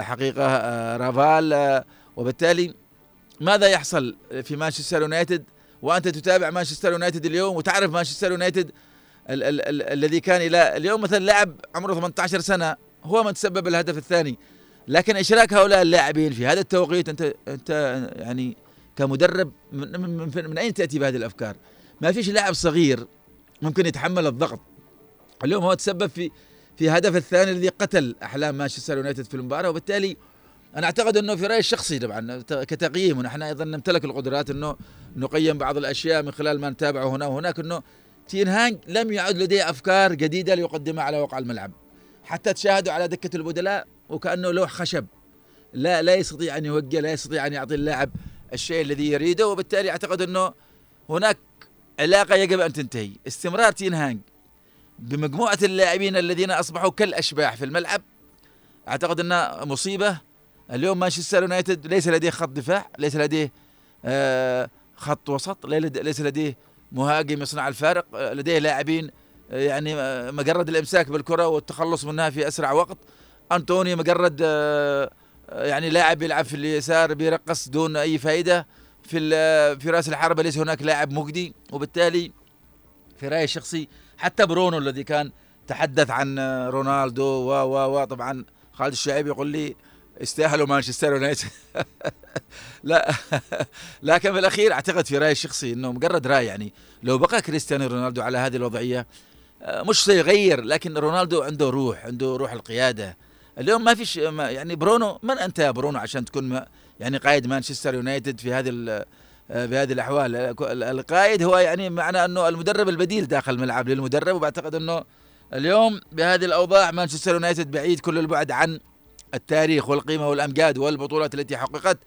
S1: حقيقة رافال وبالتالي ماذا يحصل في مانشستر يونايتد وأنت تتابع مانشستر يونايتد اليوم وتعرف مانشستر يونايتد ال- ال- ال- الذي كان إلى اليوم مثلا لاعب عمره 18 سنة هو من تسبب الهدف الثاني لكن إشراك هؤلاء اللاعبين في هذا التوقيت أنت أنت يعني كمدرب من, من, من, من أين تأتي بهذه الأفكار؟ ما فيش لاعب صغير ممكن يتحمل الضغط. اليوم هو تسبب في في هدف الثاني الذي قتل أحلام مانشستر يونايتد في المباراة وبالتالي أنا أعتقد إنه في رأيي الشخصي طبعا كتقييم ونحن أيضا نمتلك القدرات إنه نقيم بعض الأشياء من خلال ما نتابعه هنا وهناك إنه تين هانج لم يعد لديه أفكار جديدة ليقدمها على وقع الملعب. حتى تشاهدوا على دكة البدلاء وكأنه لوح خشب. لا لا يستطيع أن يوجه لا يستطيع أن يعطي اللاعب الشيء الذي يريده وبالتالي أعتقد إنه هناك علاقة يجب أن تنتهي. استمرار تين هانج. بمجموعة اللاعبين الذين أصبحوا كالأشباح في الملعب أعتقد أنها مصيبة. اليوم مانشستر يونايتد ليس لديه خط دفاع ليس لديه آه خط وسط ليس لديه مهاجم يصنع الفارق آه، لديه لاعبين آه، يعني مجرد الإمساك بالكرة والتخلص منها في أسرع وقت. أنطوني مجرد يعني لاعب يلعب في اليسار بيرقص دون أي فائده في في رأس الحربة ليس هناك لاعب مجدي وبالتالي في رأيي الشخصي حتى برونو الذي كان تحدث عن رونالدو و و و طبعا خالد الشعيب يقول لي استاهلوا مانشستر يونايتد. <laughs> لا <laughs> لكن في الأخير أعتقد في رأيي الشخصي إنه مجرد رأي يعني لو بقى كريستيانو رونالدو على هذه الوضعية آه، مش سيغير لكن رونالدو عنده روح عنده روح القيادة. اليوم ما فيش يعني برونو من أنت يا برونو عشان تكون يعني قائد مانشستر يونايتد في هذه آه، في هذه الأحوال. القائد هو يعني معنى أنه المدرب البديل داخل الملعب للمدرب وبعتقد أنه اليوم بهذه الأوضاع مانشستر يونايتد بعيد كل البعد عن التاريخ والقيمة والأمجاد والبطولات التي حققت.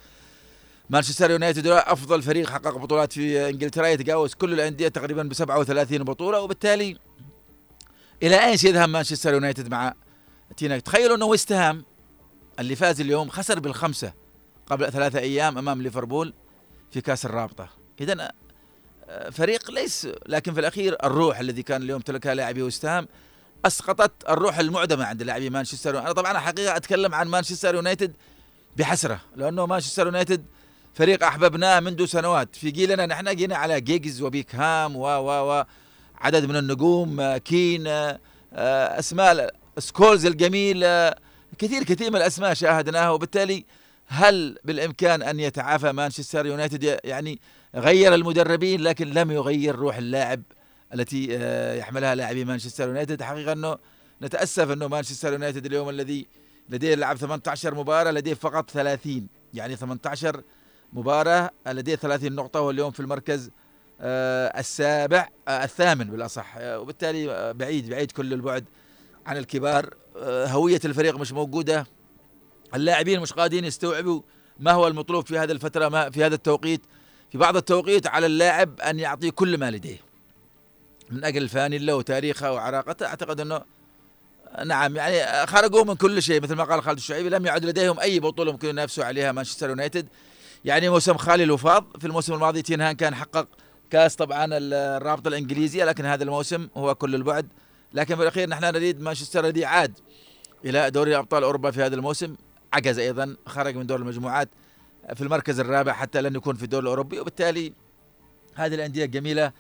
S1: مانشستر يونايتد أفضل فريق حقق بطولات في إنجلترا يتجاوز كل الأندية تقريبا ب 37 بطولة وبالتالي إلى أين سيذهب مانشستر يونايتد مع تينا؟ تخيلوا أنه ويست هام اللي فاز اليوم خسر بالخمسة قبل ثلاثة أيام أمام ليفربول في كأس الرابطة. إذا آه، فريق ليس لكن في الأخير الروح الذي كان اليوم يملكها لاعبي ويست هام أسقطت الروح المعدمة عند لاعبي مانشستر أنا طبعا حقيقة أتكلم عن مانشستر يونايتد بحسرة لأنه مانشستر يونايتد فريق أحببناه منذ سنوات. في جيلنا نحن جينا على جيجز وبيكهام و و و عدد من النجوم كين أسماء سكولز الجميل كثير كثير من الأسماء شاهدناها. وبالتالي هل بالإمكان أن يتعافى مانشستر يونايتد؟ يعني غير المدربين لكن لم يغير روح اللاعب التي آه، يحملها لاعبي مانشستر يونايتد. حقيقة أنه نتأسف أنه مانشستر يونايتد اليوم الذي لديه لعب 18 مباراة لديه فقط 30 يعني 18 مباراة لديه 30 نقطة واليوم في المركز آه، السابع آه، الثامن بالأصح. وبالتالي بعيد بعيد كل البعد عن الكبار. هوية الفريق مش موجودة. اللاعبين مش قادرين يستوعبوا ما هو المطلوب في هذه الفترة ما في هذا التوقيت. في بعض التوقيت على اللاعب أن يعطي كل ما لديه. من أجل الفانيلا وتاريخها وعراقتها أعتقد أنه نعم يعني خرجوا من كل شيء. مثل ما قال خالد الشعيبي لم يعد لديهم أي بطولة ممكن ينافسوا عليها مانشستر يونايتد. يعني موسم خالي الوفاض في الموسم الماضي تينهان كان حقق كاس طبعا الرابطة الإنجليزية لكن هذا الموسم هو كل البعد. لكن في الأخير نحن نريد مانشستر الذي عاد إلى دوري أبطال أوروبا في هذا الموسم. عجز أيضا خرج من دور المجموعات في المركز الرابع حتى لن يكون في الدور الأوروبي. وبالتالي هذه الأندية الجميلة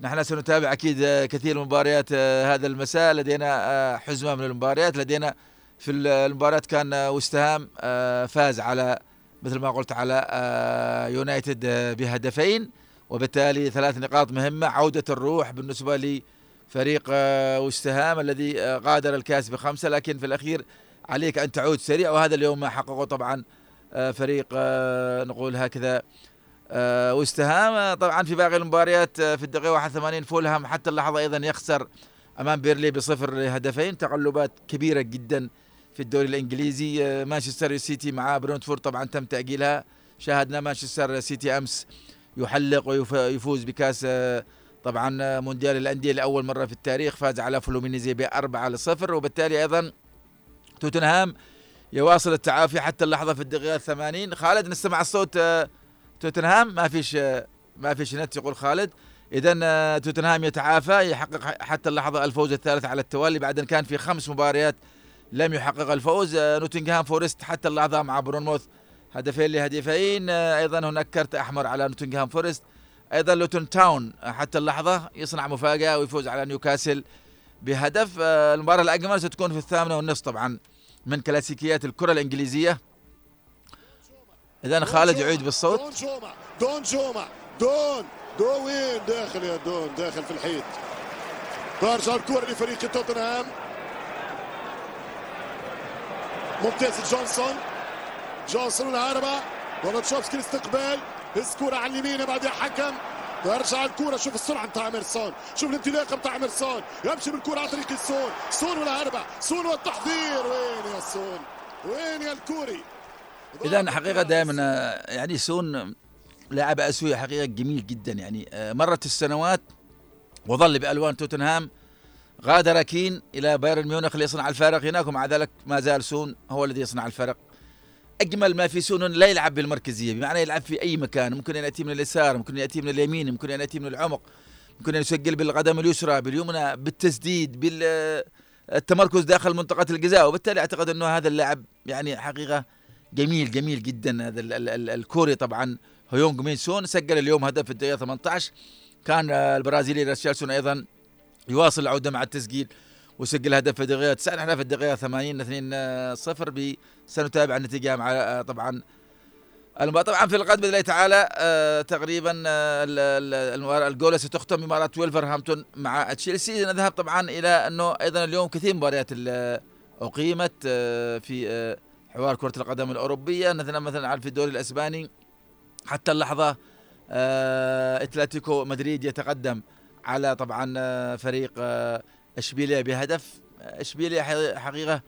S1: نحن سنتابع أكيد كثير من مباريات آه، هذا المساء. لدينا آه، حزمة من المباريات. لدينا في المباراة كان وستهام آه، فاز على مثل ما قلت على يونايتد بهدفين. وبالتالي ثلاث نقاط مهمة عودة الروح بالنسبة لفريق وستهام الذي غادر الكاس بخمسة. لكن في الأخير عليك أن تعود سريع وهذا اليوم ما حققه طبعا فريق نقول هكذا آه واستهام آه، طبعا في باقي المباريات آه، في الدقيقة 81 فولهام حتى اللحظة أيضا يخسر أمام بيرنلي بصفر هدفين تقلبات كبيرة جدا في الدوري الإنجليزي آه، مانشستر سيتي مع برينتفورد طبعا تم تأجيلها. شاهدنا مانشستر سيتي أمس يحلق ويفوز بكاس آه، طبعا آه، مونديال الأندية لأول مرة في التاريخ. فاز على فلومينينسي بأربعة لصفر وبالتالي أيضا توتنهام يواصل التعافي حتى اللحظة في الدقيقة الثمانين. خالد نستمع الصوت توتنهام. ما فيش ما فيش نت يقول خالد. اذا توتنهام يتعافى يحقق حتى اللحظة الفوز الثالث على التوالي. بعد إن كان في خمس مباريات لم يحقق الفوز نوتنغهام فورست حتى اللحظة مع بورنموث هدفين لهدفين. أيضا هناك كرت أحمر على نوتنغهام فورست. أيضا لوتون تاون حتى اللحظة يصنع مفاجأة ويفوز على نيوكاسل بهدف المباراة الأجمل ستكون في الثامنة والنصف طبعا من كلاسيكيات الكرة الإنجليزية. اذا خالد يعيد بالصوت.
S14: دون جوما دون جوما دون دون وين؟ داخل يا دون داخل في الحيط. ترجع الكرة لفريق توتنهام. ممتاز جونسون. جونسون الهربة دوناتشوفسكي الاستقبال. هز كرة على اليمين بعد حكم. ترجع الكرة شوف السرعة نتاع ميرسون شوف الانطلاقة نتاع ميرسون يمشي بالكرة عن طريق السون سون والهربة سون والتحضير. وين يا سون؟ وين يا الكوري؟
S1: اذا حقيقة دائما يعني سون لاعب اسيوي حقيقة جميل جدا. يعني آه، مرت السنوات وظل بألوان توتنهام. غادر كين إلى بايرن ميونخ ليصنع الفارق. هناك ومع ذلك ما زال سون هو الذي يصنع الفرق أجمل ما في سون لا يلعب بالمركزية بمعنى يلعب في أي مكان ممكن أن يأتي من اليسار ممكن أن يأتي من اليمين ممكن أن يأتي من العمق ممكن أن يسجل بالقدم اليسرى باليمنى بالتسديد بالتمركز داخل منطقة الجزاء. وبالتالي أعتقد إنه هذا اللاعب يعني حقيقة جميل جميل جدا. هذا الكوري طبعا هيونغ مين سون سجل اليوم هدف في الدقيقة 18 كان البرازيلي ريتشاردسون أيضا يواصل العوده مع التسجيل. وسجل هدف في الدقيقة 9 نحن في الدقيقة 80 2 0 سنتابع النتيجة مع طبعا طبعا في الغد بإذن الله تعالى آه تقريبا آه الجولة ستختم بمباراة ولفرهامبتون مع تشيلسي. نذهب طبعا إلى أنه أيضا اليوم كثير مباريات أقيمت آه في آه حوار كرة القدم الأوروبية. مثلا مثلا في الدوري الأسباني. حتى اللحظة آه أتلتيكو مدريد يتقدم على طبعا آه، فريق آه اشبيليا بهدف؟ اشبيليا حقيقة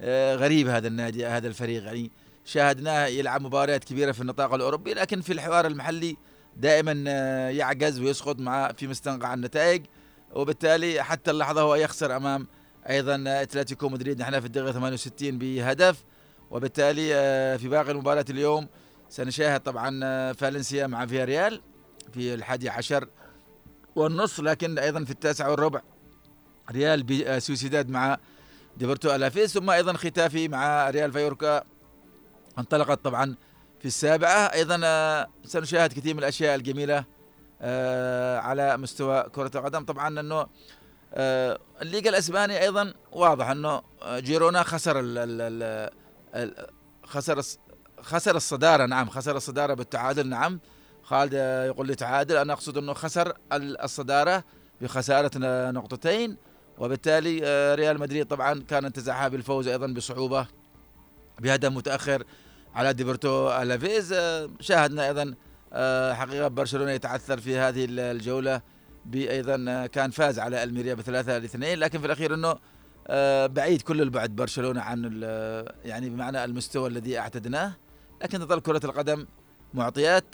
S1: آه غريب هذا النادي هذا الفريق. يعني شاهدناه يلعب مباريات كبيرة في النطاق الأوروبي لكن في الحوار المحلي دائما آه، يعجز ويسقط مع في مستنقع النتائج. وبالتالي حتى اللحظة هو يخسر أمام أيضا أتلتيكو مدريد. نحن في الدقيقة 68 بهدف. وبالتالي آه، في باقي المباريات اليوم سنشاهد طبعا فالنسيا مع فياريال في الحادي عشر والنصف لكن أيضا في التاسع والربع. ريال آه، سوسيداد مع ديبورتيفو ألافيس ثم أيضا ختافي مع ريال مايوركا. انطلقت طبعا في السابعة. أيضا سنشاهد كثير من الأشياء الجميلة على مستوى كرة القدم. طبعا أنه الليغا الاسباني أيضا واضح أنه جيرونا خسر ال ال خسر خسر الصدارة. نعم خسر الصدارة بالتعادل. نعم خالد يقول لي تعادل. أنا أقصد أنه خسر الصدارة بخسارة نقطتين. وبالتالي آه، ريال مدريد طبعا كان انتزعها بالفوز أيضا بصعوبة بهدف متأخر على ديبورتيفو ألافيز. آه، شاهدنا أيضا آه، حقيقة برشلونة يتعثر في هذه الجولة بايضا كان فاز على ألميريا بثلاثة لاثنين. لكن في الأخير إنه بعيد كل البعد برشلونة عن يعني بمعنى المستوى الذي أعتدناه. لكن تظل كرة القدم معطيات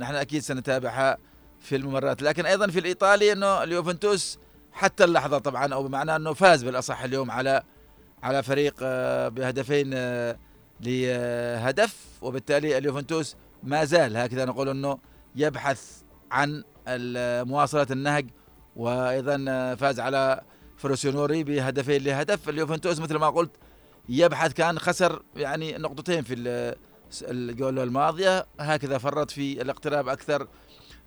S1: نحن أكيد سنتابعها في الممرات. لكن أيضا في الإيطالي إنه اليوفنتوس حتى اللحظة طبعا أو بمعنى أنه فاز بالأصح اليوم على على فريق آه، بهدفين لهدف. وبالتالي اليوفنتوس ما زال هكذا نقول أنه يبحث عن مواصلة النهج. وأيضا فاز على فروسينوني بهدفين لهدف. اليوفنتوس مثل ما قلت يبحث كان خسر يعني نقطتين في الجولة الماضية. هكذا فرط في الاقتراب أكثر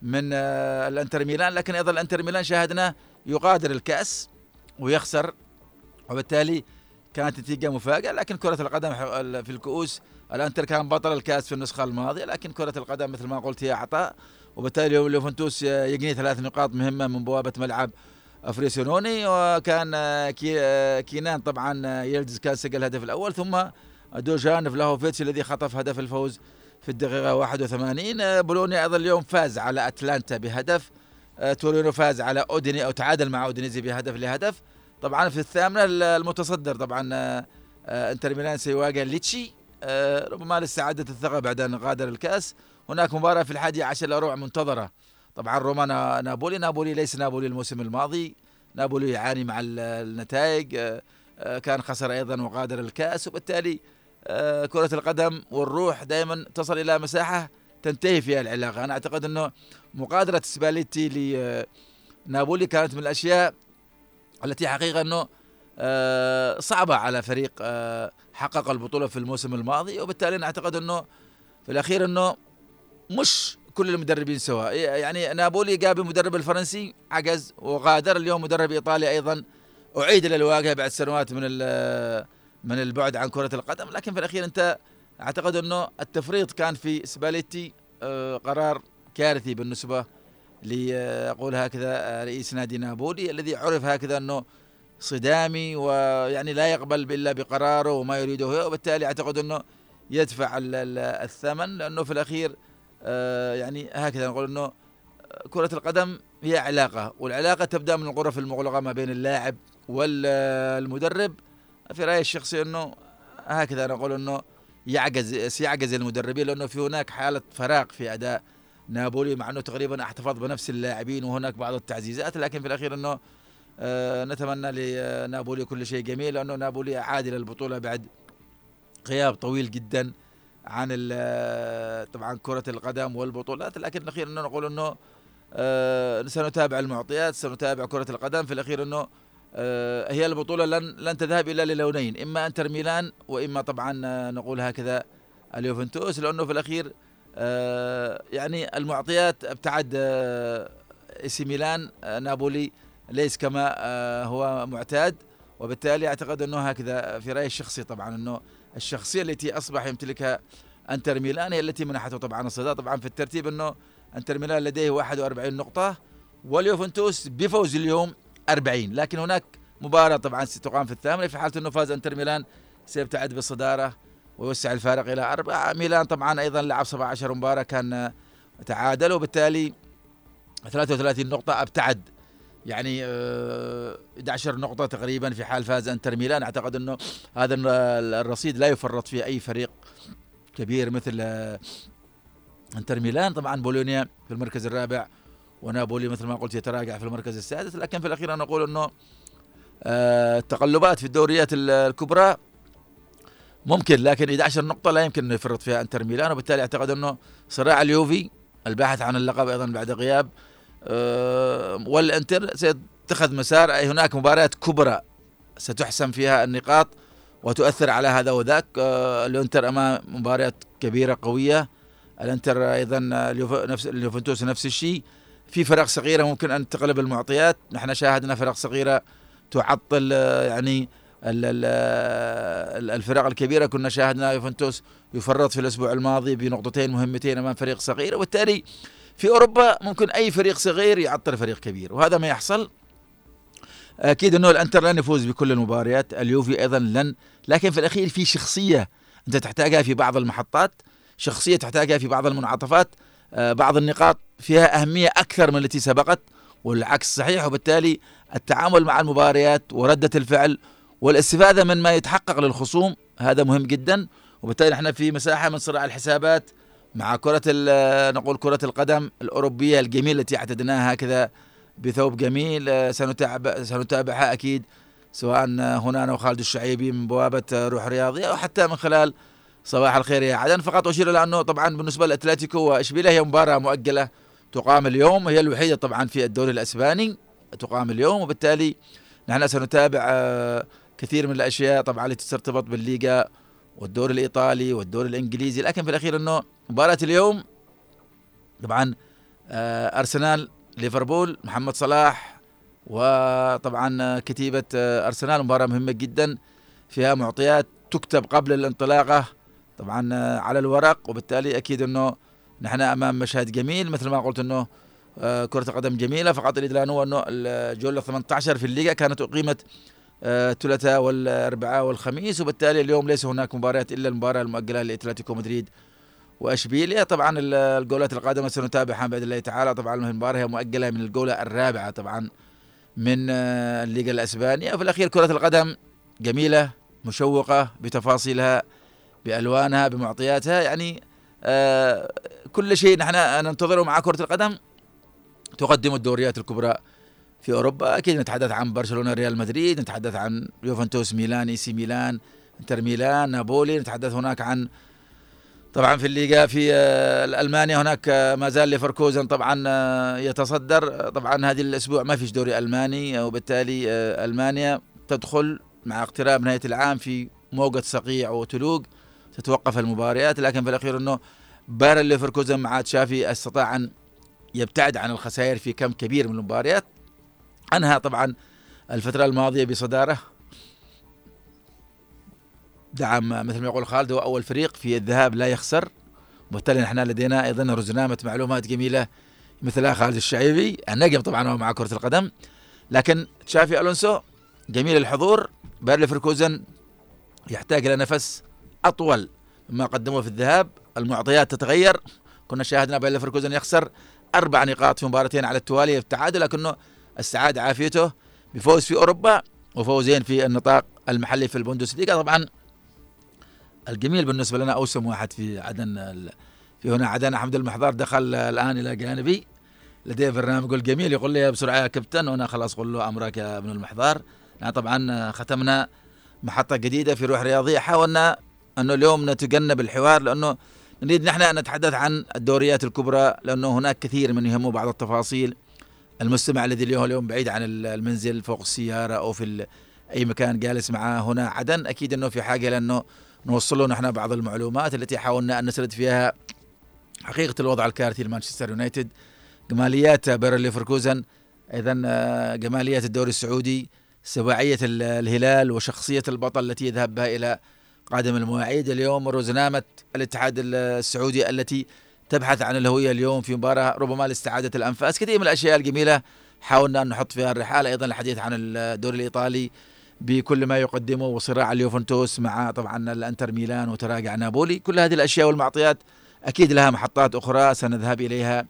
S1: من آه، الإنتر ميلان. لكن أيضا الإنتر ميلان شاهدنا يغادر الكأس ويخسر وبالتالي كانت نتيجة مفاجئة لكن كرة القدم في الكؤوس الانتر كان بطل الكأس في النسخة الماضية لكن كرة القدم مثل ما قلت هي عطاء. وبالتالي اليوفنتوس يجني ثلاث نقاط مهمة من بوابة ملعب فروسينوني وكان كينان طبعا يلدز كان سجل الهدف الأول ثم دوشان فلاهوفيتش الذي خطف هدف الفوز في الدقيقة 81 بولونيا أيضا اليوم فاز على أتلانتا بهدف تورينو فاز على أوديني أو تعادل مع أودينيزي بهدف لهدف. طبعا في الثامنة المتصدر طبعا آه، إنتر ميلان سيواجه ليتشي. آه، ربما لاستعادة الثقة بعد أن غادر الكأس. هناك مباراة في الحادي عشر إلى ربع منتظرة. طبعا روما نا- نابولي. نابولي ليس نابولي الموسم الماضي. نابولي يعاني مع ال- النتائج. آه، آه، كان خسر أيضا وغادر الكأس. وبالتالي آه، كرة القدم والروح دائما تصل إلى مساحة تنتهي فيها العلاقة. أنا أعتقد أنه مقادرة سباليتي لنابولي كانت من الأشياء التي حقيقة أنه آه، صعبة على فريق آه، حقق البطولة في الموسم الماضي. وبالتالي أنا أعتقد أنه في الأخير أنه مش كل المدربين سواء. يعني نابولي قابل المدرب الفرنسي عجز وغادر اليوم مدرب إيطالي أيضا. أعيد إلى الواجهة بعد سنوات من من البعد عن كرة القدم. لكن في الأخير أنت أعتقد أنه التفريط كان في سباليتي آه، قرار كارثي بالنسبة لأقول هكذا آه، رئيس نادي نابولي الذي عرف هكذا أنه صدامي ويعني لا يقبل إلا بقراره وما يريده وبالتالي أعتقد أنه يدفع ال- ال- الثمن لأنه في الأخير آه، يعني هكذا نقول أنه كرة القدم هي علاقة والعلاقة تبدأ من الغرف المغلقة ما بين اللاعب والمدرب. في رأيي الشخصي أنه هكذا نقول أنه يعجز سيعجز المدربين لأنه في هناك حالة فراغ في أداء نابولي مع أنه تقريبا احتفظ بنفس اللاعبين وهناك بعض التعزيزات لكن في الأخير أنه آه، نتمنى لنابولي كل شيء جميل لأنه نابولي عاد إلى البطولة بعد غياب طويل جدا عن ال- طبعا كرة القدم والبطولات لكن الأخير أنه نقول أنه آه، سنتابع المعطيات سنتابع كرة القدم في الأخير أنه آه، هي البطولة لن لن تذهب الا للونين إما إنتر ميلان وإما طبعا آه، نقول هكذا اليوفنتوس لأنه في الأخير آه، يعني المعطيات ابتعد آه، إي سي ميلان آه، نابولي ليس كما آه، هو معتاد وبالتالي أعتقد أنه هكذا في رأيي الشخصي طبعا أنه الشخصية التي أصبح يمتلكها إنتر ميلان هي التي منحته طبعا الصداره طبعا في الترتيب أنه إنتر ميلان لديه 41 نقطة واليوفنتوس بفوز اليوم 40 لكن هناك مباراة طبعا ستقام في الثامنه في حالة إنه فاز إنتر ميلان سيبتعد بالصدارة ويوسع الفارق إلى أربعة. ميلان طبعا أيضا لعب 17 مباراة كان آه، تعادل. وبالتالي 33 نقطة أبتعد. يعني آه، 11 نقطة تقريبا في حال فاز إنتر ميلان. أعتقد إنه هذا الر- الرصيد لا يفرط فيه أي فريق كبير مثل آه، إنتر ميلان. طبعا بولونيا في المركز الرابع ونابولي مثل ما قلت يتراجع في المركز السادس لكن في الأخير أنا أقول إنه آه، التقلبات في الدوريات ال- الكبرى ممكن لكن 11 نقطة لا يمكن يفرط فيها إنتر ميلان وبالتالي أعتقد إنه صراع اليوفي الباحث عن اللقب أيضا بعد غياب آه، والإنتر سيتخذ مسار هناك مباريات كبرى ستحسم فيها النقاط وتؤثر على هذا وذاك آه، الإنتر امام مباريات كبيرة قوية الإنتر أيضا اليوفنتوس نفس الشيء في فرق صغيرة ممكن أن تقلب المعطيات. نحن شاهدنا فرق صغيرة تعطل آه، يعني ال- الفرق الكبيرة. كنا شاهدنا يوفنتوس يفرط في الأسبوع الماضي بنقطتين مهمتين أمام فريق صغير. وبالتالي في أوروبا ممكن أي فريق صغير يعطل فريق كبير. وهذا ما يحصل. أكيد إنه الإنتر لن يفوز بكل المباريات. اليوفي أيضا لن. لكن في الأخير في شخصية أنت تحتاجها في بعض المحطات. شخصية تحتاجها في بعض المنعطفات. آه، بعض النقاط فيها أهمية أكثر من التي سبقت والعكس صحيح وبالتالي التعامل مع المباريات وردة الفعل والاستفادة من ما يتحقق للخصوم هذا مهم جدا. وبالتالي إحنا في مساحة من صراع الحسابات مع كرة ال- نقول كرة القدم الأوروبية الجميلة التي أعتدناها هكذا بثوب جميل آه، سنتابع سنتابعها أكيد سواء هنا أنا وخالد الشعيبي من بوابة آه، روح رياضية أو حتى من خلال صباح الخير يا عدن. فقط أشير إلى أنه طبعا بالنسبة للأتلتيكو وإشبيلية هي مباراة مؤجلة تقام اليوم. هي الوحيدة طبعا في الدوري الأسباني تقام اليوم وبالتالي نحن سنتابع آه، كثير من الأشياء طبعا التي ترتبط بالليغا والدوري الإيطالي والدوري الإنجليزي. لكن في الأخير أنه مباراة اليوم طبعا آه، أرسنال ليفربول محمد صلاح وطبعا كتيبة آه، أرسنال. مباراة مهمة جدا فيها معطيات تكتب قبل الانطلاقة. طبعا آه، على الورق. وبالتالي أكيد أنه نحن أمام مشهد جميل مثل ما قلت أنه آه، كرة القدم جميلة. فقط الإدلان هو أنه الجولة 18 في الليغا كانت أقيمت آه، الثلاثاء والأربعاء والخميس. وبالتالي اليوم ليس هناك مباريات إلا المباراة المؤجلة لأتلتيكو مدريد وأشبيليا. طبعا ال- الجولات القادمة سنتابعها بإذن الله تعالى. طبعا المباراة هي مؤجلة من الجولة الرابعة طبعا من الليغا الأسبانية. وفي الأخير كرة القدم جميلة مشوقة بتفاصيلها. بألوانها بمعطياتها يعني آه كل شيء نحن ننتظره مع كرة القدم. تقدم الدوريات الكبرى في أوروبا. أكيد نتحدث عن برشلونة ريال مدريد نتحدث عن يوفنتوس ميلان إي سي ميلان إنتر ميلان نابولي. نتحدث هناك عن طبعا في الليغا في آه، المانيا هناك آه، ما زال ليفركوزن طبعا آه، يتصدر. طبعا هذه الأسبوع ما فيش دوري ألماني وبالتالي ألمانيا تدخل مع اقتراب نهاية العام في موجة صقيع وتلوق. تتوقف المباريات لكن في الأخير إنه بايرن ليفركوزن مع تشافي أستطاع أن يبتعد عن الخسائر في كم كبير من المباريات. أنهى طبعا الفترة الماضية بصدارة. دعم مثل ما يقول خالد هو أول فريق في الذهاب لا يخسر. وبالتالي نحن لدينا أيضا رزنامة معلومات جميلة مثل خالد الشعيبي. النجم طبعا هو مع كرة القدم. لكن تشافي ألونسو جميل الحضور. باير ليفركوزن يحتاج إلى نفس أطول مما قدموه في الذهاب. المعطيات تتغير. كنا شاهدنا باير ليفركوزن يخسر أربع نقاط في مباراتين على التوالي في التعادل لكنه استعاد عافيته بفوز في أوروبا وفوزين في النطاق المحلي في البوندسليغا. طبعا الجميل بالنسبة لنا أوسم واحد في عدن في هنا عدن أحمد المحضار دخل الآن إلى جانبي لديه برنامج يقول جميل يقول لي بسرعة يا كابتن وأنا خلاص أقول له أمرك يا ابن المحضار يعني طبعا ختمنا محطة جديدة في روح رياضية. حاولنا أنه اليوم نتجنب الحوار لأنه نريد نحن أن نتحدث عن الدوريات الكبرى لأنه هناك كثير من يهمه بعض التفاصيل. المستمع الذي اليوم اليوم بعيد عن المنزل فوق السيارة أو في أي مكان جالس معاه هنا عدن أكيد أنه في حاجة لأنه نوصل له نحن بعض المعلومات التي حاولنا أن نسرد فيها حقيقة الوضع الكارثي لمانشستر يونايتد. جماليات بيرن ليفركوزن أيضا آه، جماليات الدوري السعودي سباعية الهلال وشخصية البطل التي يذهب بها إلى قادم المواعيد اليوم روزنامة الاتحاد السعودي التي تبحث عن الهوية اليوم في مباراة ربما لاستعادة الأنفاس. كثير من الأشياء الجميلة حاولنا أن نحط فيها الرحال أيضا الحديث عن الدوري الإيطالي بكل ما يقدمه وصراع اليوفنتوس مع طبعا الإنتر ميلان وتراجع نابولي. كل هذه الأشياء والمعطيات أكيد لها محطات أخرى سنذهب إليها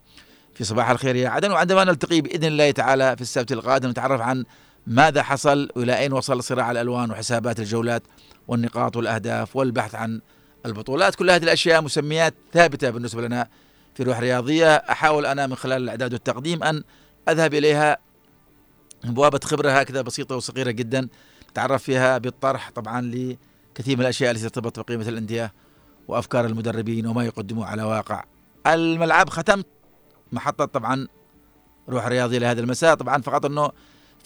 S1: في صباح الخير يا عدن. وعندما نلتقي بإذن الله تعالى في السبت القادم نتعرف عن ماذا حصل والى أين وصل صراع الألوان وحسابات الجولات والنقاط والأهداف والبحث عن البطولات؟ كل هذه الأشياء مسميات ثابتة بالنسبة لنا في روح رياضية. أحاول أنا من خلال الأعداد والتقديم أن أذهب إليها. بوابة خبرة هكذا بسيطة وصغيرة جدا تعرف فيها بالطرح طبعا لكثير من الأشياء التي ترتبط بقيمة الأندية وأفكار المدربين وما يقدموه على واقع. الملعب ختمت. محطة طبعا روح رياضي لهذا المساء. طبعا فقط أنه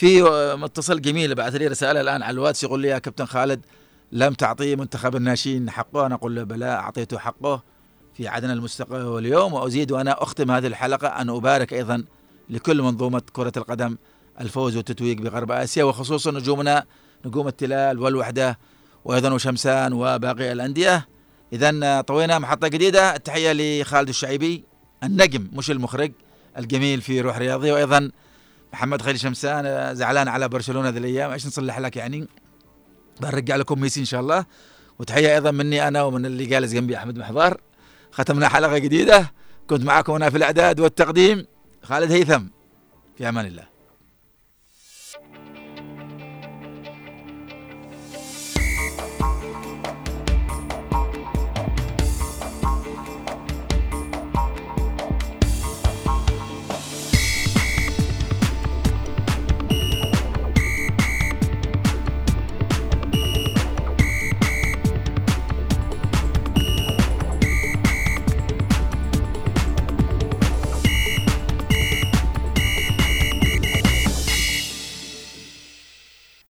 S1: في متصل جميل بعث لي رسالة الآن على الواتس يقول لي يا كابتن خالد لم تعطي منتخب الناشئين حقه؟ أنا أقول له بلى أعطيته حقه في عدن المستقبل واليوم وأزيد وأنا أختم هذه الحلقة أن أبارك أيضا لكل منظومة كرة القدم الفوز والتتويج بغرب آسيا وخصوصا نجومنا نجوم التلال والوحدة وأيضا وشمسان وباقي الأندية. إذا طوينا محطة جديدة. التحية لخالد الشعيبي النجم مش المخرج الجميل في روح رياضية وأيضا محمد خليل شمسان زعلان على برشلونة ذي الأيام. إيش نصلح لك يعني؟ بنرجع لكم ميسي إن شاء الله. وتحية أيضا مني أنا ومن اللي جالس جنبي أحمد محضار. ختمنا حلقة جديدة. كنت معكم هنا في الإعداد والتقديم خالد هيثم. في أمان الله.